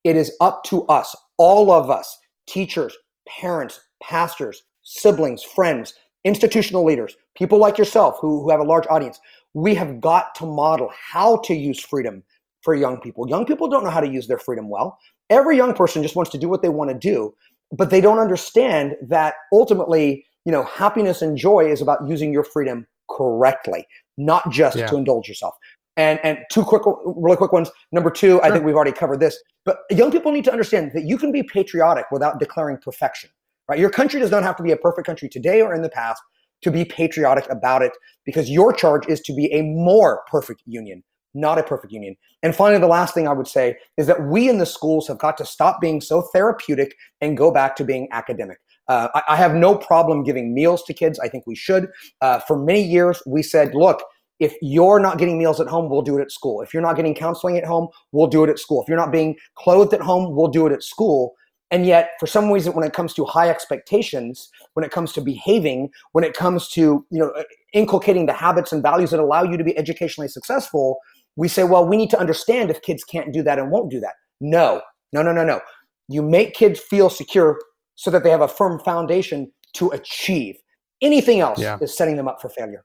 It is up to us, all of us, teachers, parents, pastors, siblings, friends, institutional leaders, people like yourself who, who have a large audience. We have got to model how to use freedom for young people. Young people don't know how to use their freedom well. Every young person just wants to do what they want to do but they don't understand that ultimately, you know, happiness and joy is about using your freedom correctly, not just yeah. to indulge yourself. And and two quick, really quick ones. Number two, sure. I think we've already covered this, but young people need to understand that you can be patriotic without declaring perfection. Right? Your country does not have to be a perfect country today or in the past to be patriotic about it, because your charge is to be a more perfect union not a perfect union. And finally, the last thing I would say is that we in the schools have got to stop being so therapeutic and go back to being academic. Uh, I, I, have no problem giving meals to kids. I think we should. Uh, for many years, we said, look, if you're not getting meals at home, we'll do it at school. If you're not getting counseling at home, we'll do it at school. If you're not being clothed at home, we'll do it at school. And yet, for some reason, when it comes to high expectations, when it comes to behaving, when it comes to you know inculcating the habits and values that allow you to be educationally successful, we say, well, we need to understand if kids can't do that and won't do that. No, no, no, no, no. You make kids feel secure so that they have a firm foundation to achieve. Anything else yeah. is setting them up for failure.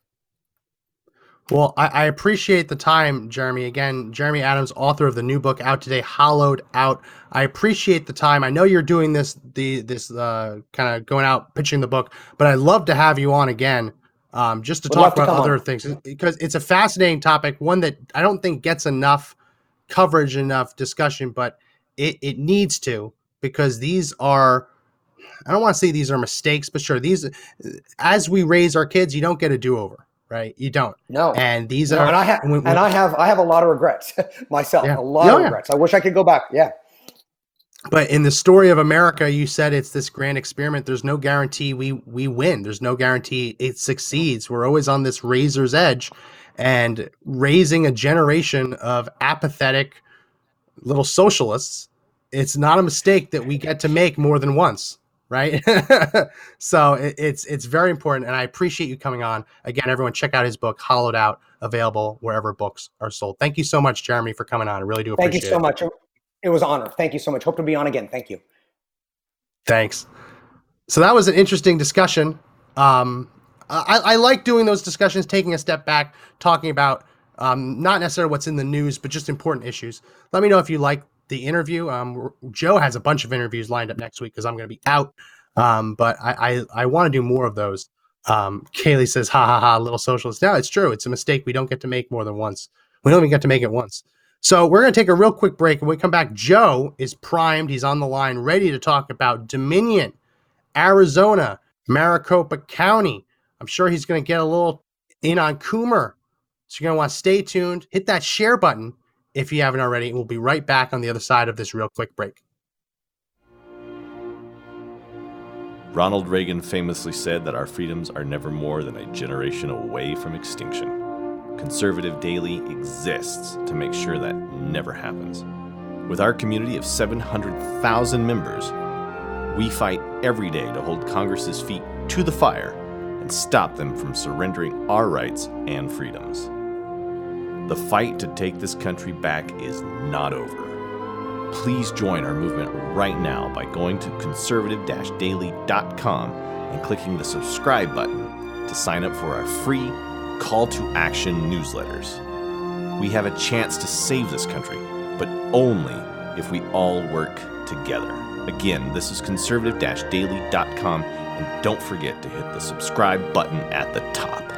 Well, I, I, appreciate the time, Jeremy. Again, Jeremy Adams, author of the new book out today, Hollowed Out. I appreciate the time. I know you're doing this, the this uh, kind of going out pitching the book, but I'd love to have you on again, um, just to Would talk about other on. things because it's a fascinating topic, one that I don't think gets enough coverage, enough discussion, but it, it needs to because these are. I don't want to say these are mistakes, but sure, these as we raise our kids, you don't get a do over right? You don't. No. And these no, are and I have and I have I have a lot of regrets myself. Yeah. A lot of regrets. I wish I could go back. Yeah. But in the story of America, you said it's this grand experiment. There's no guarantee we we win. There's no guarantee it succeeds. We're always on this razor's edge and raising a generation of apathetic little socialists. It's not a mistake that we get to make more than once right? so it, it's it's very important, and I appreciate you coming on. Again, everyone, check out his book, Hollowed Out, available wherever books are sold. Thank you so much, Jeremy, for coming on. I really do appreciate it. Thank you so much. It was an honor. Thank you so much. Hope to be on again. Thank you. Thanks. So that was an interesting discussion. Um, I, I like doing those discussions, taking a step back, talking about um, not necessarily what's in the news, but just important issues. Let me know if you like the interview. Um, Joe has a bunch of interviews lined up next week because I'm going to be out. Um, but I, I, I want to do more of those. Um, Kaylee says, ha ha ha, little socialist. No, it's true. It's a mistake we don't get to make more than once. We don't even get to make it once. So we're going to take a real quick break. When we come back, Joe is primed. He's on the line, ready to talk about Dominion, Arizona, Maricopa County. I'm sure he's going to get a little in on Coomer. So you're going to want to stay tuned. Hit that share button if you haven't already. And We'll be right back on the other side of this real quick break. Ronald Reagan famously said that our freedoms are never more than a generation away from extinction. Conservative Daily exists to make sure that never happens. With our community of 700,000 members, we fight every day to hold Congress's feet to the fire and stop them from surrendering our rights and freedoms. The fight to take this country back is not over. Please join our movement right now by going to conservative daily.com and clicking the subscribe button to sign up for our free call to action newsletters. We have a chance to save this country, but only if we all work together. Again, this is conservative daily.com, and don't forget to hit the subscribe button at the top.